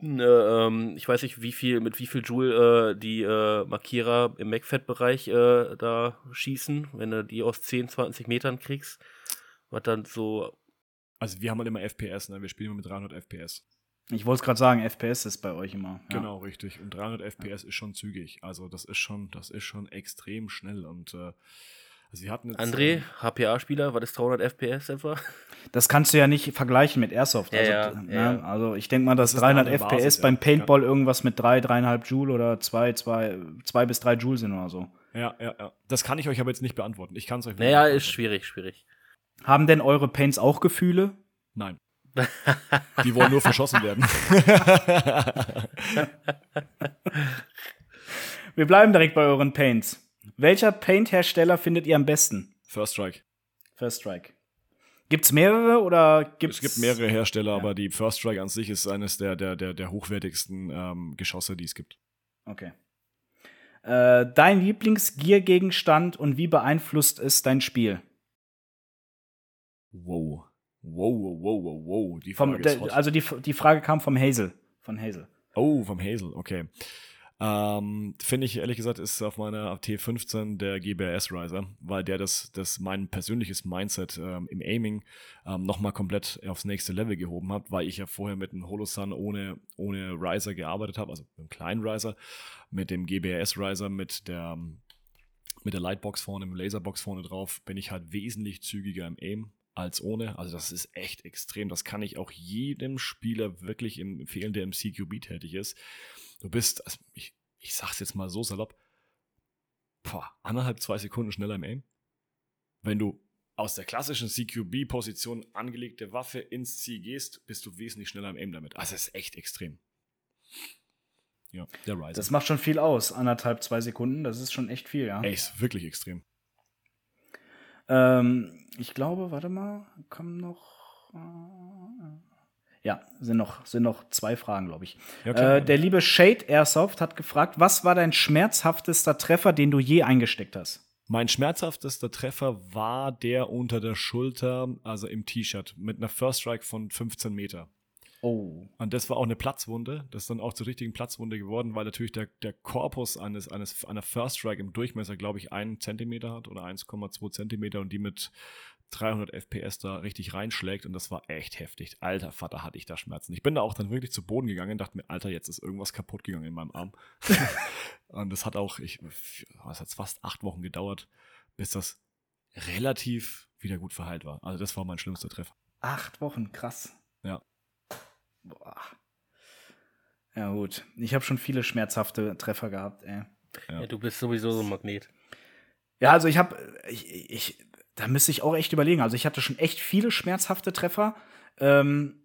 Äh, ähm, ich weiß nicht, wie viel, mit wie viel Joule äh, die äh, Markierer im MacFed-Bereich äh, da schießen, wenn du die aus 10, 20 Metern kriegst. Was dann so. Also wir haben halt immer FPS, ne? Wir spielen immer mit 300 FPS. Ich wollte es gerade sagen, FPS ist bei euch immer. Ja. Genau, richtig. Und 300 FPS ist schon zügig. Also das ist schon, das ist schon extrem schnell und äh, also wir hatten jetzt, André, HPA-Spieler, war das 300 FPS etwa? Das kannst du ja nicht vergleichen mit Airsoft. Ja, also, ja, ne? ja. also ich denke mal, dass das 300 FPS Basis, beim Paintball irgendwas mit 3, 3,5 Joule oder 2, 2, 2 bis 3 Joule sind oder so. Ja, ja, ja. Das kann ich euch aber jetzt nicht beantworten. Ich kann es euch Naja, ist schwierig, schwierig. Haben denn eure Paints auch Gefühle? Nein. Die wollen nur verschossen werden. Wir bleiben direkt bei euren Paints. Welcher Paint-Hersteller findet ihr am besten? First Strike. First Strike. Gibt's mehrere oder gibt's? Es gibt mehrere Hersteller, ja. aber die First Strike an sich ist eines der, der, der, der hochwertigsten ähm, Geschosse, die es gibt. Okay. Äh, dein Lieblingsgear-Gegenstand und wie beeinflusst es dein Spiel? Wow. Wow, wow, wow, wow, wow. Die Frage vom, der, Also die, die Frage kam vom Hazel. Von Hazel. Oh, vom Hazel, okay. Ähm, Finde ich ehrlich gesagt, ist auf meiner T15 der GBRS Riser, weil der das, das mein persönliches Mindset ähm, im Aiming ähm, nochmal komplett aufs nächste Level gehoben hat, weil ich ja vorher mit einem Holosun ohne, ohne Riser gearbeitet habe, also mit einem kleinen Riser, mit dem GBRS Riser, mit der, mit der Lightbox vorne, mit dem Laserbox vorne drauf, bin ich halt wesentlich zügiger im Aim als ohne. Also das ist echt extrem. Das kann ich auch jedem Spieler wirklich empfehlen, der im CQB tätig ist. Du bist, also ich, ich sag's jetzt mal so salopp, boah, anderthalb, zwei Sekunden schneller im Aim. Wenn du aus der klassischen CQB-Position angelegte Waffe ins Ziel gehst, bist du wesentlich schneller im Aim damit. Also es ist echt extrem. Ja, der Riser. Das macht schon viel aus, anderthalb, zwei Sekunden. Das ist schon echt viel, ja. Ey, ist wirklich extrem. Ähm, ich glaube, warte mal, kommen noch. Äh, ja, sind noch, sind noch zwei Fragen, glaube ich. Ja, äh, der liebe Shade Airsoft hat gefragt, was war dein schmerzhaftester Treffer, den du je eingesteckt hast? Mein schmerzhaftester Treffer war der unter der Schulter, also im T-Shirt, mit einer First Strike von 15 Meter. Oh. Und das war auch eine Platzwunde. Das ist dann auch zur richtigen Platzwunde geworden, weil natürlich der, der Korpus eines, eines, einer First Strike im Durchmesser, glaube ich, einen Zentimeter hat oder 1,2 Zentimeter und die mit 300 FPS da richtig reinschlägt und das war echt heftig. Alter Vater, hatte ich da Schmerzen. Ich bin da auch dann wirklich zu Boden gegangen und dachte mir, Alter, jetzt ist irgendwas kaputt gegangen in meinem Arm. und das hat auch, ich, es hat fast acht Wochen gedauert, bis das relativ wieder gut verheilt war. Also das war mein schlimmster Treffer. Acht Wochen, krass. Ja. Boah. Ja, gut. Ich habe schon viele schmerzhafte Treffer gehabt, ey. Ja. ja. du bist sowieso so ein Magnet. Ja, also ich habe, ich, ich, da müsste ich auch echt überlegen. Also ich hatte schon echt viele schmerzhafte Treffer. Ähm,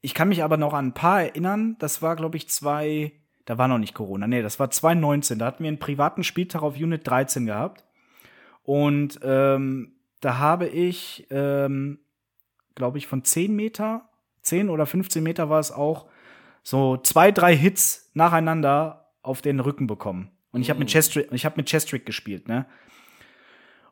ich kann mich aber noch an ein paar erinnern. Das war, glaube ich, zwei, da war noch nicht Corona. Nee, das war 2019. Da hatten wir einen privaten Spieltag auf Unit 13 gehabt. Und ähm, da habe ich, ähm, glaube ich, von 10 Meter 10 oder 15 Meter war es auch, so zwei, drei Hits nacheinander auf den Rücken bekommen. Und ich habe mit, mm. Chestrick, ich hab mit Chestrick gespielt, ne?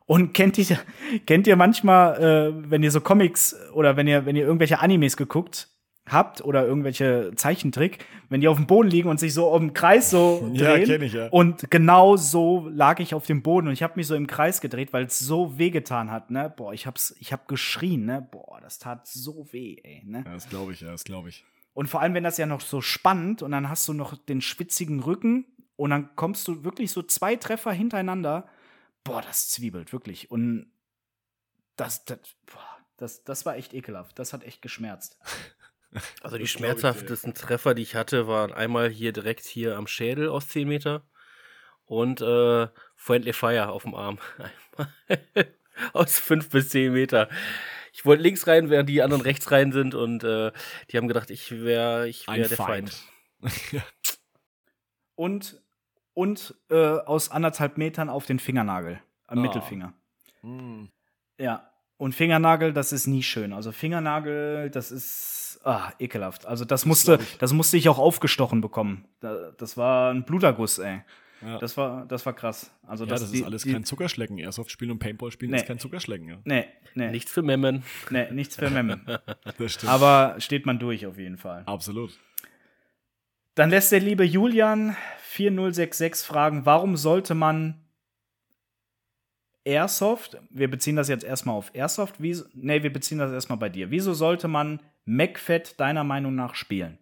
Und kennt ihr, kennt ihr manchmal, äh, wenn ihr so Comics oder wenn ihr, wenn ihr irgendwelche Animes geguckt habt oder irgendwelche Zeichentrick, wenn die auf dem Boden liegen und sich so im Kreis so drehen. Ja, kenn ich, ja. Und genau so lag ich auf dem Boden und ich habe mich so im Kreis gedreht, weil es so wehgetan hat, ne? Boah, ich hab's, ich hab geschrien, ne? Boah, das tat so weh, ey, ne? Ja, das glaube ich, ja, das glaube ich. Und vor allem, wenn das ja noch so spannt und dann hast du noch den schwitzigen Rücken und dann kommst du wirklich so zwei Treffer hintereinander. Boah, das zwiebelt, wirklich. Und das, das, boah, das, das war echt ekelhaft. Das hat echt geschmerzt. Also die schmerzhaftesten Treffer, die ich hatte, waren einmal hier direkt hier am Schädel aus 10 Meter und äh, Friendly Fire auf dem Arm. aus 5 bis 10 Meter. Ich wollte links rein, während die anderen rechts rein sind und äh, die haben gedacht, ich wäre ich wär der Feind. Feind. und und äh, aus anderthalb Metern auf den Fingernagel, am oh. Mittelfinger. Mm. Ja, und Fingernagel, das ist nie schön. Also Fingernagel, das ist ah, ekelhaft. Also das musste, das musste ich auch aufgestochen bekommen. Das war ein Bluterguss, ey. Ja. Das war, das war krass. Also ja, das, das ist die, alles kein Zuckerschlecken. Airsoft spielen und Paintball spielen nee. ist kein Zuckerschlecken. Ja. Nee, nee. Nichts für Memmen. Nee, nichts für Memmen. das stimmt. Aber steht man durch auf jeden Fall. Absolut. Dann lässt der liebe Julian 4066 fragen, warum sollte man Airsoft, wir beziehen das jetzt erstmal auf Airsoft, wie, nee, wir beziehen das erstmal bei dir. Wieso sollte man MacFed deiner Meinung nach spielen?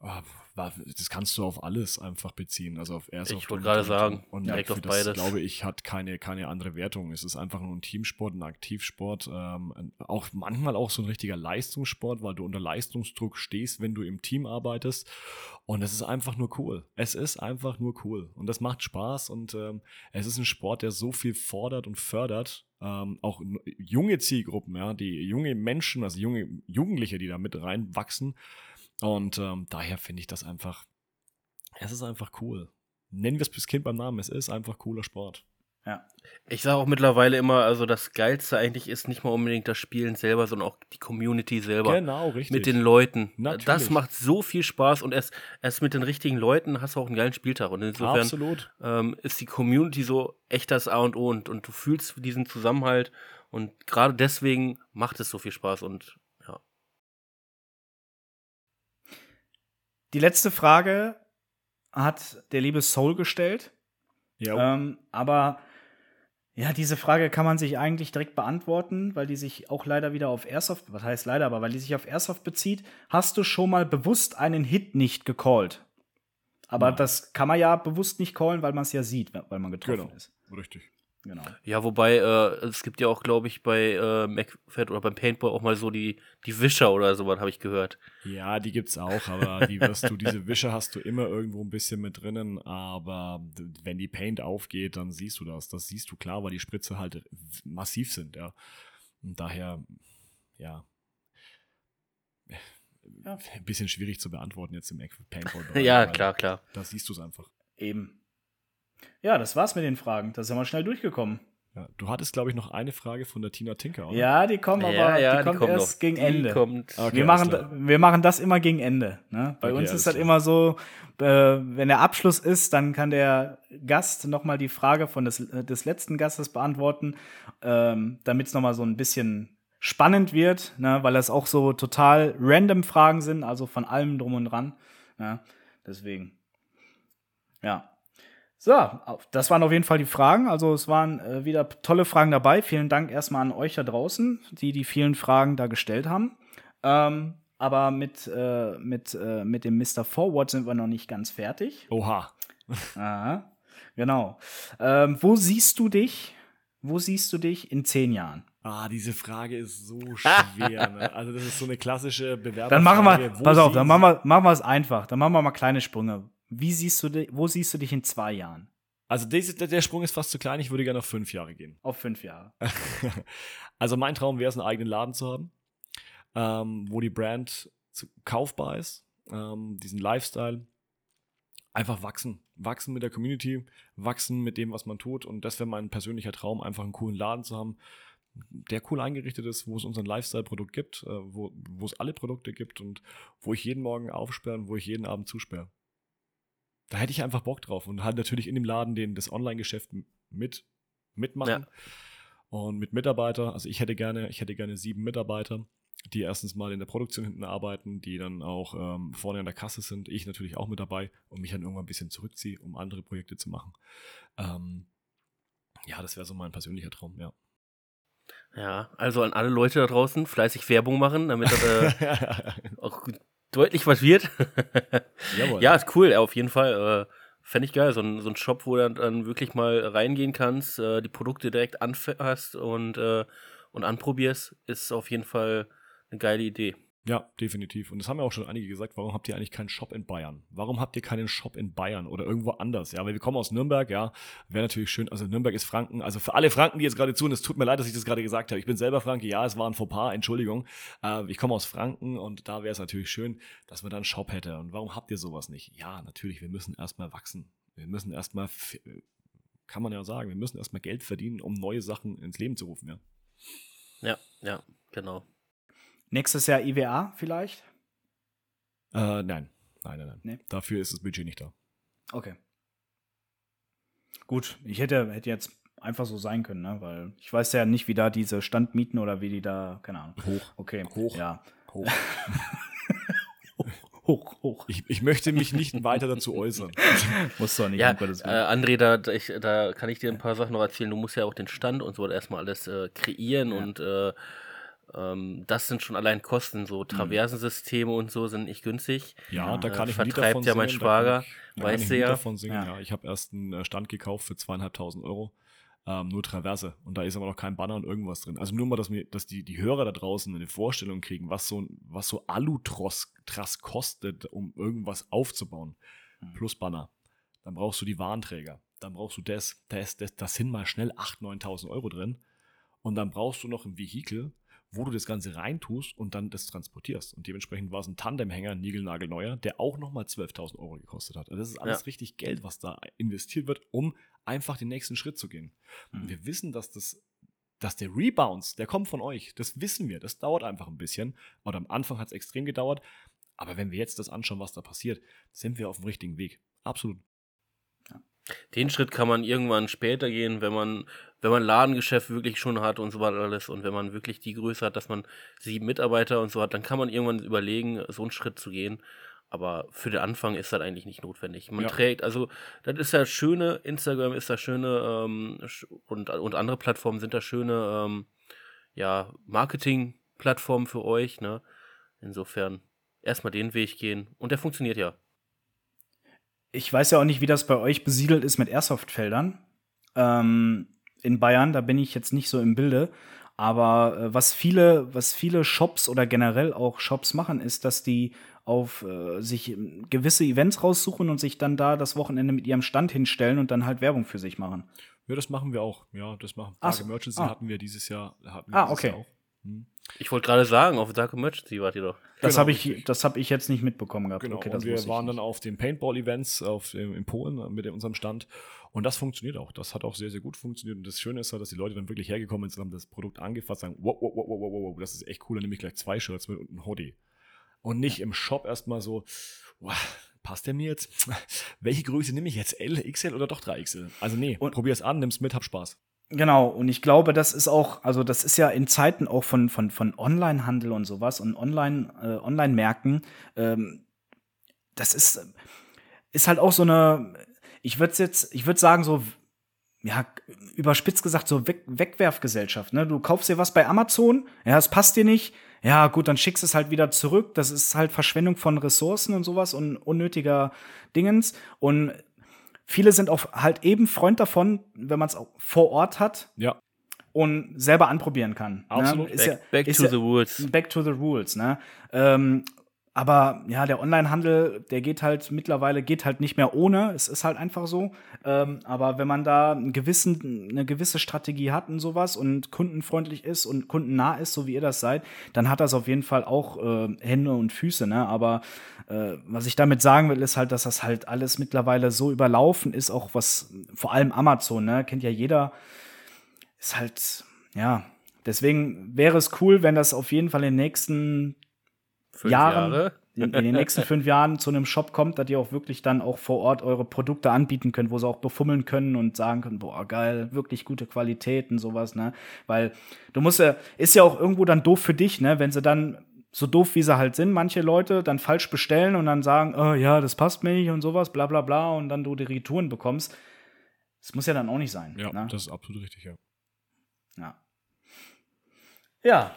Oh, das kannst du auf alles einfach beziehen, also auf Airsoft. Ich wollte gerade sagen, und direkt auf das, beides. glaube ich, hat keine, keine andere Wertung. Es ist einfach nur ein Teamsport, ein Aktivsport, ähm, auch manchmal auch so ein richtiger Leistungssport, weil du unter Leistungsdruck stehst, wenn du im Team arbeitest. Und es ist einfach nur cool. Es ist einfach nur cool. Und das macht Spaß und ähm, es ist ein Sport, der so viel fordert und fördert. Ähm, auch junge Zielgruppen, ja, die junge Menschen, also junge Jugendliche, die da mit reinwachsen, und ähm, daher finde ich das einfach, es ist einfach cool. Nennen wir es bis Kind beim Namen, es ist einfach cooler Sport. Ja. Ich sage auch mittlerweile immer, also das Geilste eigentlich ist nicht mal unbedingt das Spielen selber, sondern auch die Community selber. Genau, richtig. Mit den Leuten. Natürlich. Das macht so viel Spaß und erst, erst mit den richtigen Leuten hast du auch einen geilen Spieltag. Und insofern Absolut. Ähm, ist die Community so echt das A und O und, und du fühlst diesen Zusammenhalt und gerade deswegen macht es so viel Spaß und die letzte Frage hat der liebe Soul gestellt. Ja. Ähm, aber ja, diese Frage kann man sich eigentlich direkt beantworten, weil die sich auch leider wieder auf Airsoft, was heißt leider, aber weil die sich auf Airsoft bezieht. Hast du schon mal bewusst einen Hit nicht gecallt? Aber Nein. das kann man ja bewusst nicht callen, weil man es ja sieht, weil man getroffen Genau. ist. Richtig. Genau. Ja, wobei, äh, es gibt ja auch, glaube ich, bei äh, MacFed oder beim Paintball auch mal so die, die Wischer oder sowas, habe ich gehört. Ja, die gibt's auch, aber die wirst du, diese Wische hast du immer irgendwo ein bisschen mit drinnen, aber wenn die Paint aufgeht, dann siehst du das. Das siehst du klar, weil die Spritze halt massiv sind, ja. Und daher, ja. Ja. Ein bisschen schwierig zu beantworten jetzt im Paintball. ja, klar, klar. Da siehst du es einfach. Eben. Ja, das war's mit den Fragen. Da sind wir schnell durchgekommen. Ja, du hattest, glaube ich, noch eine Frage von der Tina Tinker, oder? Ja, die kommen aber ja, ja, die kommt kommt erst noch. gegen Die Ende. Kommt, Okay, wir, machen, wir machen das immer gegen Ende. Ne? Bei Okay, uns ist das klar. immer so, äh, wenn der Abschluss ist, dann kann der Gast nochmal die Frage von des, äh, des letzten Gastes beantworten, ähm, damit es nochmal so ein bisschen spannend wird, ne? weil das auch so total random Fragen sind, also von allem drum und dran. Ne? Deswegen. Ja. So, das waren auf jeden Fall die Fragen. Also es waren äh, wieder tolle Fragen dabei. Vielen Dank erstmal an euch da draußen, die die vielen Fragen da gestellt haben. Ähm, aber mit, äh, mit, äh, mit dem Mr. Forward sind wir noch nicht ganz fertig. Oha. Aha, genau. Ähm, wo siehst du dich? Wo siehst du dich in zehn Jahren? Ah, diese Frage ist so schwer. ne? Also, das ist so eine klassische Bewerbung. Dann machen wir, pass auf, dann machen wir, machen wir es einfach. Dann machen wir mal kleine Sprünge. Wie siehst du dich, wo siehst du dich in zwei Jahren? Also, der Sprung ist fast zu klein. Ich würde gerne auf fünf Jahre gehen. Auf fünf Jahre. also, mein Traum wäre es, einen eigenen Laden zu haben, ähm, wo die Brand zu, kaufbar ist, ähm, diesen Lifestyle. Einfach wachsen. Wachsen mit der Community, wachsen mit dem, was man tut. Und das wäre mein persönlicher Traum, einfach einen coolen Laden zu haben, der cool eingerichtet ist, wo es unseren Lifestyle-Produkt gibt, äh, wo, wo es alle Produkte gibt und wo ich jeden Morgen aufsperre und wo ich jeden Abend zusperre. Da hätte ich einfach Bock drauf und halt natürlich in dem Laden den, das Online-Geschäft mit, mitmachen. Und mit Mitarbeiter, also ich hätte gerne, ich hätte gerne sieben Mitarbeiter, die erstens mal in der Produktion hinten arbeiten, die dann auch ähm, vorne an der Kasse sind, ich natürlich auch mit dabei und mich dann irgendwann ein bisschen zurückziehe, um andere Projekte zu machen. Ähm, ja, das wäre so mein persönlicher Traum, ja. Ja, also an alle Leute da draußen fleißig Werbung machen, damit das äh, auch deutlich was wird. Jawohl. ja, ist cool, auf jeden Fall. Äh, Fände ich geil, so ein, so ein Shop, wo du dann, dann wirklich mal reingehen kannst, äh, die Produkte direkt anfasst und, äh, und anprobierst, ist auf jeden Fall eine geile Idee. Ja, definitiv. Und das haben ja auch schon einige gesagt, warum habt ihr eigentlich keinen Shop in Bayern? Warum habt ihr keinen Shop in Bayern oder irgendwo anders? Ja, weil wir kommen aus Nürnberg, ja, wäre natürlich schön, also Nürnberg ist Franken, also für alle Franken, die jetzt gerade zuhören, es tut mir leid, dass ich das gerade gesagt habe. Ich bin selber Franke, ja, es war ein Fauxpas, Entschuldigung. Äh, ich komme aus Franken und da wäre es natürlich schön, dass man da einen Shop hätte. Und warum habt ihr sowas nicht? Ja, natürlich, wir müssen erstmal wachsen. Wir müssen erstmal, kann man ja sagen, wir müssen erstmal Geld verdienen, um neue Sachen ins Leben zu rufen, ja. Ja, ja, genau. Nächstes Jahr IWA vielleicht? Äh, nein, nein, nein, nein. Nee. Dafür ist das Budget nicht da. Okay. Gut, ich hätte, hätte jetzt einfach so sein können, ne? weil ich weiß ja nicht, wie da diese Standmieten oder wie die da, keine Ahnung. Hoch. Okay. Hoch. Ja. Hoch. Hoch, hoch. Ich, ich möchte mich nicht weiter dazu äußern. Muss doch nicht, Ja, äh. André, da, da, ich, da kann ich dir ein paar Sachen noch erzählen. Du musst ja auch den Stand und so erstmal alles äh, kreieren Ja. und äh, ähm, das sind schon allein Kosten. So Traversensysteme und so sind nicht günstig. Ja, da äh, kann ich ein Lied vertreibt davon ja mein singen, Schwager, da kann ich, da kann weißt du ja. davon singen. Ja. Ja. Ich habe erst einen äh, Stand gekauft für zweieinhalbtausend Euro. Ähm, nur Traverse. Und da ist aber noch kein Banner und irgendwas drin. Also nur mal, dass, mir, dass die, die Hörer da draußen eine Vorstellung kriegen, was so, ein- was so Alutros Trass kostet, um irgendwas aufzubauen. Mhm. Plus Banner. Dann brauchst du die Warnträger. Dann brauchst du das. Das, das, das sind mal schnell 8.000, 9.000 Euro drin. Und dann brauchst du noch ein Vehikel, wo du das Ganze reintust und dann das transportierst. Und dementsprechend war es ein Tandemhänger, niegelnagelneuer, der auch nochmal 12.000 Euro gekostet hat. Also das ist alles Ja. richtig Geld, was da investiert wird, um einfach den nächsten Schritt zu gehen. Mhm. Und wir wissen, dass das dass der Rebounds, der kommt von euch. Das wissen wir. Das dauert einfach ein bisschen. Und am Anfang hat es extrem gedauert. Aber wenn wir jetzt das anschauen, was da passiert, sind wir auf dem richtigen Weg. Absolut. Den Schritt kann man irgendwann später gehen, wenn man, wenn man Ladengeschäft wirklich schon hat und so weiter alles und wenn man wirklich die Größe hat, dass man sieben Mitarbeiter und so hat, dann kann man irgendwann überlegen, so einen Schritt zu gehen. aber für den Anfang ist das eigentlich nicht notwendig. Man ja. trägt, also das ist ja schöne, Instagram ist da schöne ähm, und, und andere Plattformen sind da schöne ähm, ja, Marketing-Plattformen für euch. Ne? Insofern erstmal den Weg gehen und der funktioniert ja. Ich weiß ja auch nicht, wie das bei euch besiedelt ist mit Airsoft-Feldern. Ähm, in Bayern, da bin ich jetzt nicht so im Bilde. Aber äh, was viele, was viele Shops oder generell auch Shops machen, ist, dass die auf äh, sich ähm, gewisse Events raussuchen und sich dann da das Wochenende mit ihrem Stand hinstellen und dann halt Werbung für sich machen. Ja, das machen wir auch. Ja, das machen so. Emergency ah. hatten wir dieses Jahr. Hatten ah, okay. Jahr hm. Ich wollte gerade sagen, auf Dark Emergency wart ihr doch. Das genau, habe ich, das ich jetzt nicht mitbekommen gehabt. Genau. Okay, und wir waren dann auf den Paintball-Events in Polen mit unserem Stand und das funktioniert auch. Das hat auch sehr, sehr gut funktioniert. Und das Schöne ist halt, dass die Leute dann wirklich hergekommen sind, haben das Produkt angefasst, sagen, wow, wow, wow, wow, wow, das ist echt cool, dann nehme ich gleich zwei Shirts mit und ein Hoodie. Und nicht im Shop erstmal so, wow, passt der mir jetzt? Welche Größe nehme ich jetzt? L, XL oder doch 3XL? Also nee, und probier es an, nimm's mit, hab Spaß. Genau, und ich glaube, das ist auch, also das ist ja in Zeiten auch von, von, von Online-Handel und sowas und Online, äh, Online-Märkten, ähm, das ist, ist halt auch so eine, ich würde jetzt, ich würde sagen, so, ja, überspitzt gesagt, so Weg Wegwerfgesellschaft. Ne? Du kaufst dir was bei Amazon, ja, es passt dir nicht, ja, gut, dann schickst es halt wieder zurück. Das ist halt Verschwendung von Ressourcen und sowas und unnötiger Dingens. Und viele sind auch halt eben Freund davon, wenn man es auch vor Ort hat. Ja. Und selber anprobieren kann. Ne? Absolut. Ne? Back, ja, back to ja, the rules. Back to the rules, ne? Ähm, aber ja, der Onlinehandel, der geht halt mittlerweile geht halt nicht mehr ohne. Es ist halt einfach so. Ähm, aber wenn man da einen gewissen, eine gewisse Strategie hat und sowas und kundenfreundlich ist und kundennah ist, so wie ihr das seid, dann hat das auf jeden Fall auch äh, Hände und Füße. Ne? Aber äh, was ich damit sagen will, ist halt, dass das halt alles mittlerweile so überlaufen ist, auch was vor allem Amazon, ne? kennt ja jeder, ist halt ja. Deswegen wäre es cool, wenn das auf jeden Fall in den nächsten Fünf Jahren, Jahre. in, in, den nächsten fünf Jahren zu einem Shop kommt, dass ihr auch wirklich dann auch vor Ort eure Produkte anbieten könnt, wo sie auch befummeln können und sagen können, boah, geil, wirklich gute Qualität und sowas, ne? Weil du musst ja, ist ja auch irgendwo dann doof für dich, ne? Wenn sie dann so doof wie sie halt sind, manche Leute dann falsch bestellen und dann sagen, oh, ja, das passt mir nicht und sowas, bla bla bla, und dann du die Retouren bekommst. Das muss ja dann auch nicht sein. Ja, ne? das ist absolut richtig, ja. Ja. Ja.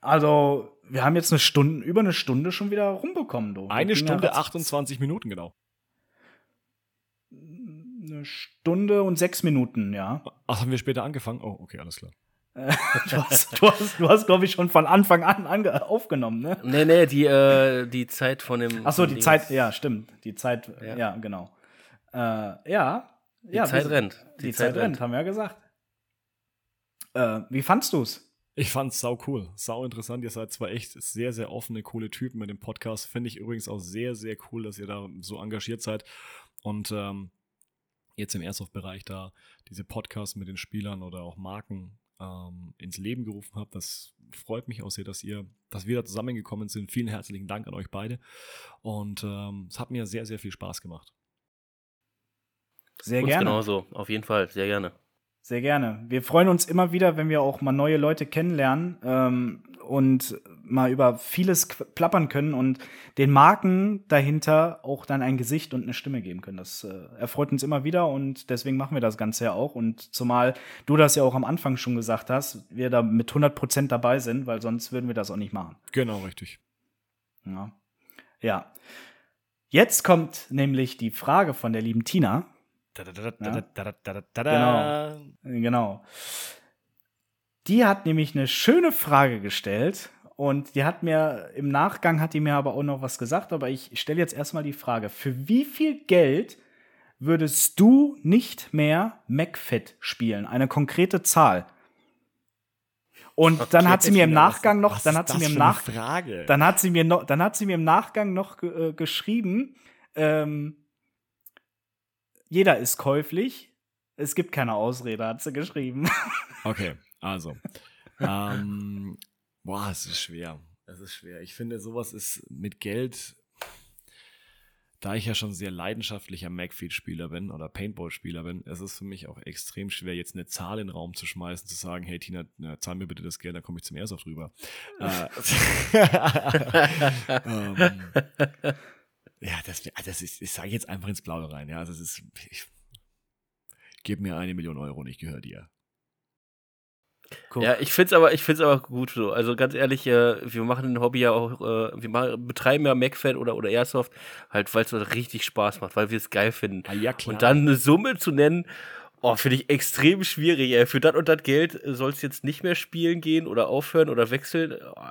Also, wir haben jetzt eine Stunde, über eine Stunde schon wieder rumbekommen, du. Eine Stunde 28 Minuten, genau. Eine Stunde und sechs Minuten, ja. Ach, haben wir später angefangen? Oh, okay, alles klar. du hast, du hast, du hast glaube ich, schon von Anfang an aufgenommen, ne? Nee, nee, die, äh, die Zeit von dem. Ach so, die Ding Zeit, ja, stimmt. Die Zeit, ja, ja genau. Äh, ja. Die ja, Zeit rennt. Die, die Zeit, Zeit rennt, rennt, haben wir ja gesagt. Äh, wie fandst du's? Ich fand's sau cool, sau interessant. Ihr seid zwar echt sehr, sehr offene, coole Typen mit dem Podcast. Finde ich übrigens auch sehr, sehr cool, dass ihr da so engagiert seid. Und ähm, jetzt im Airsoft-Bereich da diese Podcasts mit den Spielern oder auch Marken ähm, ins Leben gerufen habt. Das freut mich auch sehr, dass ihr, dass wir da zusammengekommen sind. Vielen herzlichen Dank an euch beide. Und ähm, es hat mir sehr, sehr viel Spaß gemacht. Sehr Uns gerne. Genauso, auf jeden Fall, sehr gerne. Sehr gerne. Wir freuen uns immer wieder, wenn wir auch mal neue Leute kennenlernen ähm, und mal über vieles plappern können und den Marken dahinter auch dann ein Gesicht und eine Stimme geben können. Das äh, erfreut uns immer wieder und deswegen machen wir das Ganze ja auch. Und zumal du das ja auch am Anfang schon gesagt hast, wir da mit 100 Prozent dabei sind, weil sonst würden wir das auch nicht machen. Genau, richtig. Ja. Ja. Jetzt kommt nämlich die Frage von der lieben Tina. Genau. genau. Die hat nämlich eine schöne Frage gestellt und die hat mir im Nachgang hat die mir aber auch noch was gesagt, aber ich stelle jetzt erstmal die Frage, für wie viel Geld würdest du nicht mehr MacFit spielen? Eine konkrete Zahl. Und okay, dann hat sie mir im Nachgang noch, dann hat sie mir im Nach, dann hat sie mir noch, dann hat sie mir im Nachgang noch geschrieben, ähm, jeder ist käuflich. Es gibt keine Ausrede, hat sie geschrieben. Okay, also. ähm, boah, es ist schwer. Es ist schwer. Ich finde, sowas ist mit Geld. da ich ja schon sehr leidenschaftlicher Macfield-Spieler bin oder Paintball-Spieler bin, ist es für mich auch extrem schwer, jetzt eine Zahl in den Raum zu schmeißen, zu sagen, hey Tina, na, zahl mir bitte das Geld, dann komme ich zum Airsoft rüber. äh, ähm, ja, das, ah, das ist, ich sage jetzt einfach ins Blaue rein, ja, das ist, ich, gib mir eine Million Euro und ich gehöre dir. Guck. Ja, ich find's aber, ich find's aber gut so. Also ganz ehrlich, äh, wir machen ein Hobby ja auch, äh, wir machen, betreiben ja MacFan oder, oder Airsoft, halt, weil es richtig Spaß macht, weil wir es geil finden. Ah, ja, klar. Und dann eine Summe zu nennen, oh, finde ich extrem schwierig. Ey. Für das und das Geld soll es jetzt nicht mehr spielen gehen oder aufhören oder wechseln. Oh.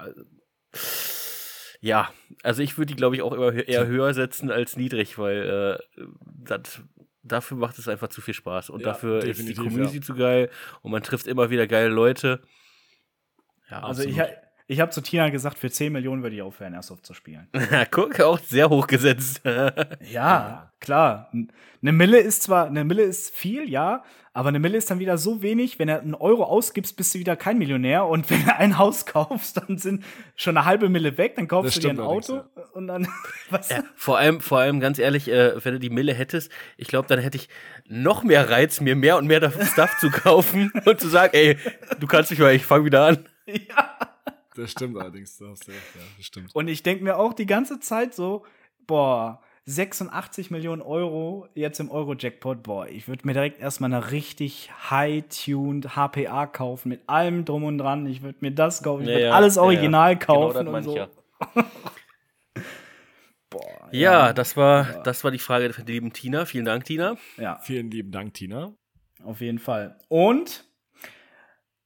Ja, also ich würde die, glaube ich, auch immer eher höher setzen als niedrig, weil äh, das dafür macht es einfach zu viel Spaß. Und ja, dafür ist die Community ja. zu geil und man trifft immer wieder geile Leute. Ja, also absolut. ich, ich habe zu Tina gesagt, für 10 Millionen würde ich aufhören, Airsoft zu spielen. Guck, auch sehr hoch gesetzt. ja, klar. Eine Mille ist zwar, eine Mille ist viel, ja, aber eine Mille ist dann wieder so wenig, wenn du einen Euro ausgibst, bist du wieder kein Millionär. Und wenn du ein Haus kaufst, dann sind schon eine halbe Mille weg, dann kaufst das du dir ein Auto ja. und dann was? Ja, vor allem, vor allem ganz ehrlich, äh, wenn du die Mille hättest, ich glaube, dann hätte ich noch mehr Reiz, mir mehr und mehr Stuff zu kaufen und zu sagen, ey, du kannst mich mal, ich fange wieder an. Ja. Das stimmt allerdings, das hast du recht, ja, das stimmt. Und ich denke mir auch die ganze Zeit so, boah, 86 Millionen Euro jetzt im Euro-Jackpot, boah, ich würde mir direkt erstmal eine richtig high-tuned HPA kaufen, mit allem drum und dran. Ich würde mir das kaufen, ich würde ja, alles original ja, kaufen genau, und so. boah, ja, das war, das war die Frage der lieben Tina. Vielen Dank, Tina. Ja. Vielen lieben Dank, Tina. Auf jeden Fall. Und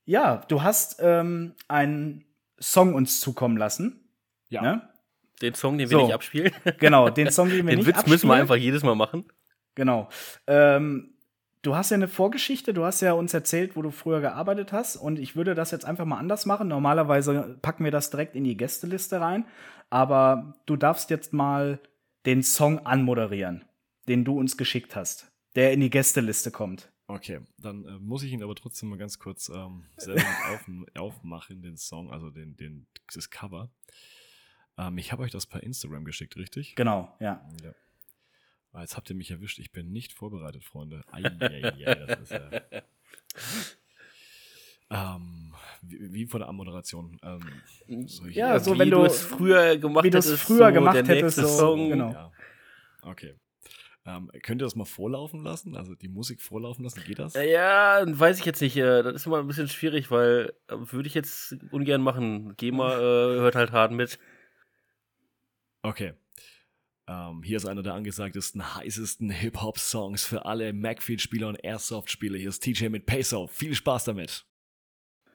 ja, du hast ähm, einen Song uns zukommen lassen. Ja. Ne? Den Song, den wir so. nicht abspielen. Genau, den Song, den wir den nicht Witz abspielen. müssen wir einfach jedes Mal machen. Genau. Ähm, du hast ja eine Vorgeschichte, du hast ja uns erzählt, wo du früher gearbeitet hast und ich würde das jetzt einfach mal anders machen. Normalerweise packen wir das direkt in die Gästeliste rein, aber du darfst jetzt mal den Song anmoderieren, den du uns geschickt hast, der in die Gästeliste kommt. Okay, dann äh, muss ich ihn aber trotzdem mal ganz kurz ähm, selber auf, aufmachen, den Song, also den, den, das Cover. Ähm, ich habe euch das per Instagram geschickt, richtig? Genau, ja. ja. Ah, jetzt habt ihr mich erwischt. Ich bin nicht vorbereitet, Freunde. Eieiei, das ist ja. Ähm, wie, wie, vor der Anmoderation. Ähm, so ja, so wenn du es früher gemacht hättest. Wie du es früher so gemacht hättest. So, Song. Genau. Ja. Okay. Ähm, könnt ihr das mal vorlaufen lassen? Also die Musik vorlaufen lassen? Geht das? Ja, weiß ich jetzt nicht. Äh, das ist immer ein bisschen schwierig, weil äh, würde ich jetzt ungern machen. GEMA äh, hört halt hart mit. Okay. Ähm, hier ist einer der angesagtesten, heißesten Hip-Hop-Songs für alle Macfield-Spieler und Airsoft-Spieler. Hier ist TJ mit Peso. Viel Spaß damit.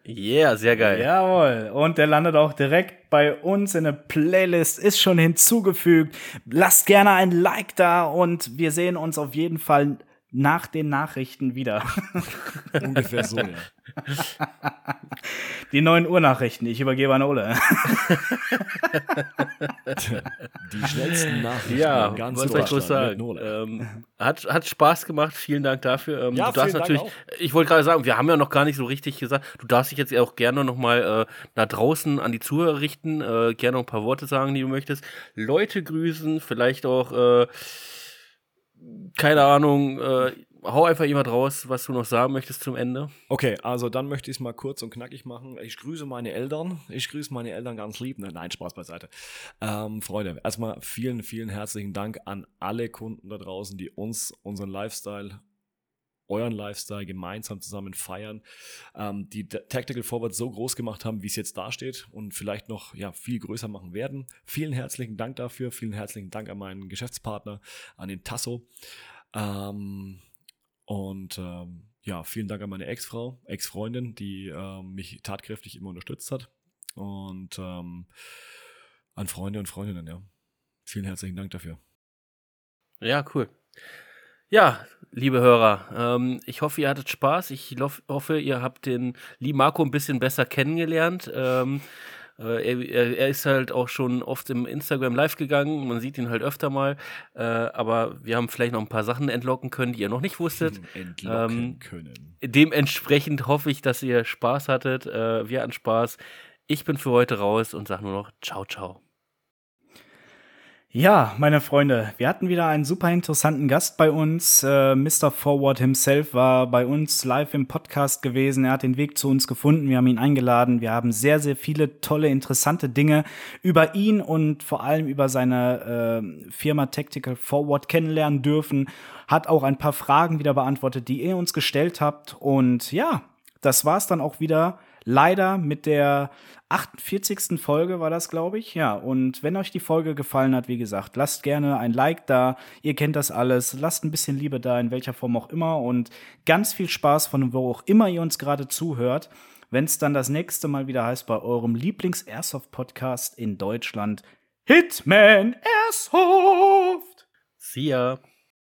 Yeah, sehr geil. Jawohl. Und der landet auch direkt bei uns in der Playlist, ist schon hinzugefügt. Lasst gerne ein Like da und wir sehen uns auf jeden Fall nach den Nachrichten wieder. Ungefähr so, ja. Die neuen Uhr-Nachrichten, ich übergebe an Ole. Die schnellsten Nachrichten. Ja, ganz soll ich bloß sagen? Ähm, hat, hat Spaß gemacht, vielen Dank dafür. Ähm, ja, du darfst natürlich, ich wollte gerade sagen, wir haben ja noch gar nicht so richtig gesagt, du darfst dich jetzt auch gerne noch mal äh, nach draußen an die Zuhörer richten, äh, gerne noch ein paar Worte sagen, die du möchtest. Leute grüßen, vielleicht auch äh, keine Ahnung, äh, hau einfach jemand raus, was du noch sagen möchtest zum Ende. Okay, also dann möchte ich es mal kurz und knackig machen. Ich grüße meine Eltern. Ich grüße meine Eltern ganz lieb. Nein, Spaß beiseite. Ähm, Freunde, erstmal vielen, vielen herzlichen Dank an alle Kunden da draußen, die uns, unseren Lifestyle euren Lifestyle gemeinsam zusammen feiern, ähm, die Tactical Forward so groß gemacht haben, wie es jetzt dasteht und vielleicht noch ja, viel größer machen werden. Vielen herzlichen Dank dafür, vielen herzlichen Dank an meinen Geschäftspartner, an den Tasso. Ähm, und ähm, ja, vielen Dank an meine Ex-Frau, Ex-Freundin, die ähm, mich tatkräftig immer unterstützt hat. Und ähm, an Freunde und Freundinnen, ja. Vielen herzlichen Dank dafür. Ja, cool. Ja, liebe Hörer, ähm, ich hoffe, ihr hattet Spaß. Ich hoffe, ihr habt den lieben Marco ein bisschen besser kennengelernt. Ähm, äh, er, er, ist halt auch schon oft im Instagram live gegangen. Man sieht ihn halt öfter mal. Äh, aber wir haben vielleicht noch ein paar Sachen entlocken können, die ihr noch nicht wusstet. Entlocken ähm, können. Dementsprechend hoffe ich, dass ihr Spaß hattet. Äh, wir hatten Spaß. Ich bin für heute raus und sage nur noch Ciao, ciao. Ja, meine Freunde, wir hatten wieder einen super interessanten Gast bei uns. Äh, Mr. Forward himself war bei uns live im Podcast gewesen. Er hat den Weg zu uns gefunden. Wir haben ihn eingeladen. Wir haben sehr, sehr viele tolle, interessante Dinge über ihn und vor allem über seine äh, Firma Tactical Forward kennenlernen dürfen. Hat auch ein paar Fragen wieder beantwortet, die ihr uns gestellt habt. Und ja, das war's dann auch wieder leider mit der 48. Folge war das, glaube ich. Ja, und wenn euch die Folge gefallen hat, wie gesagt, lasst gerne ein Like da. Ihr kennt das alles. Lasst ein bisschen Liebe da, in welcher Form auch immer. Und ganz viel Spaß von wo auch immer ihr uns gerade zuhört. Wenn es dann das nächste Mal wieder heißt bei eurem Lieblings-Airsoft-Podcast in Deutschland, Hitman Airsoft. See ya.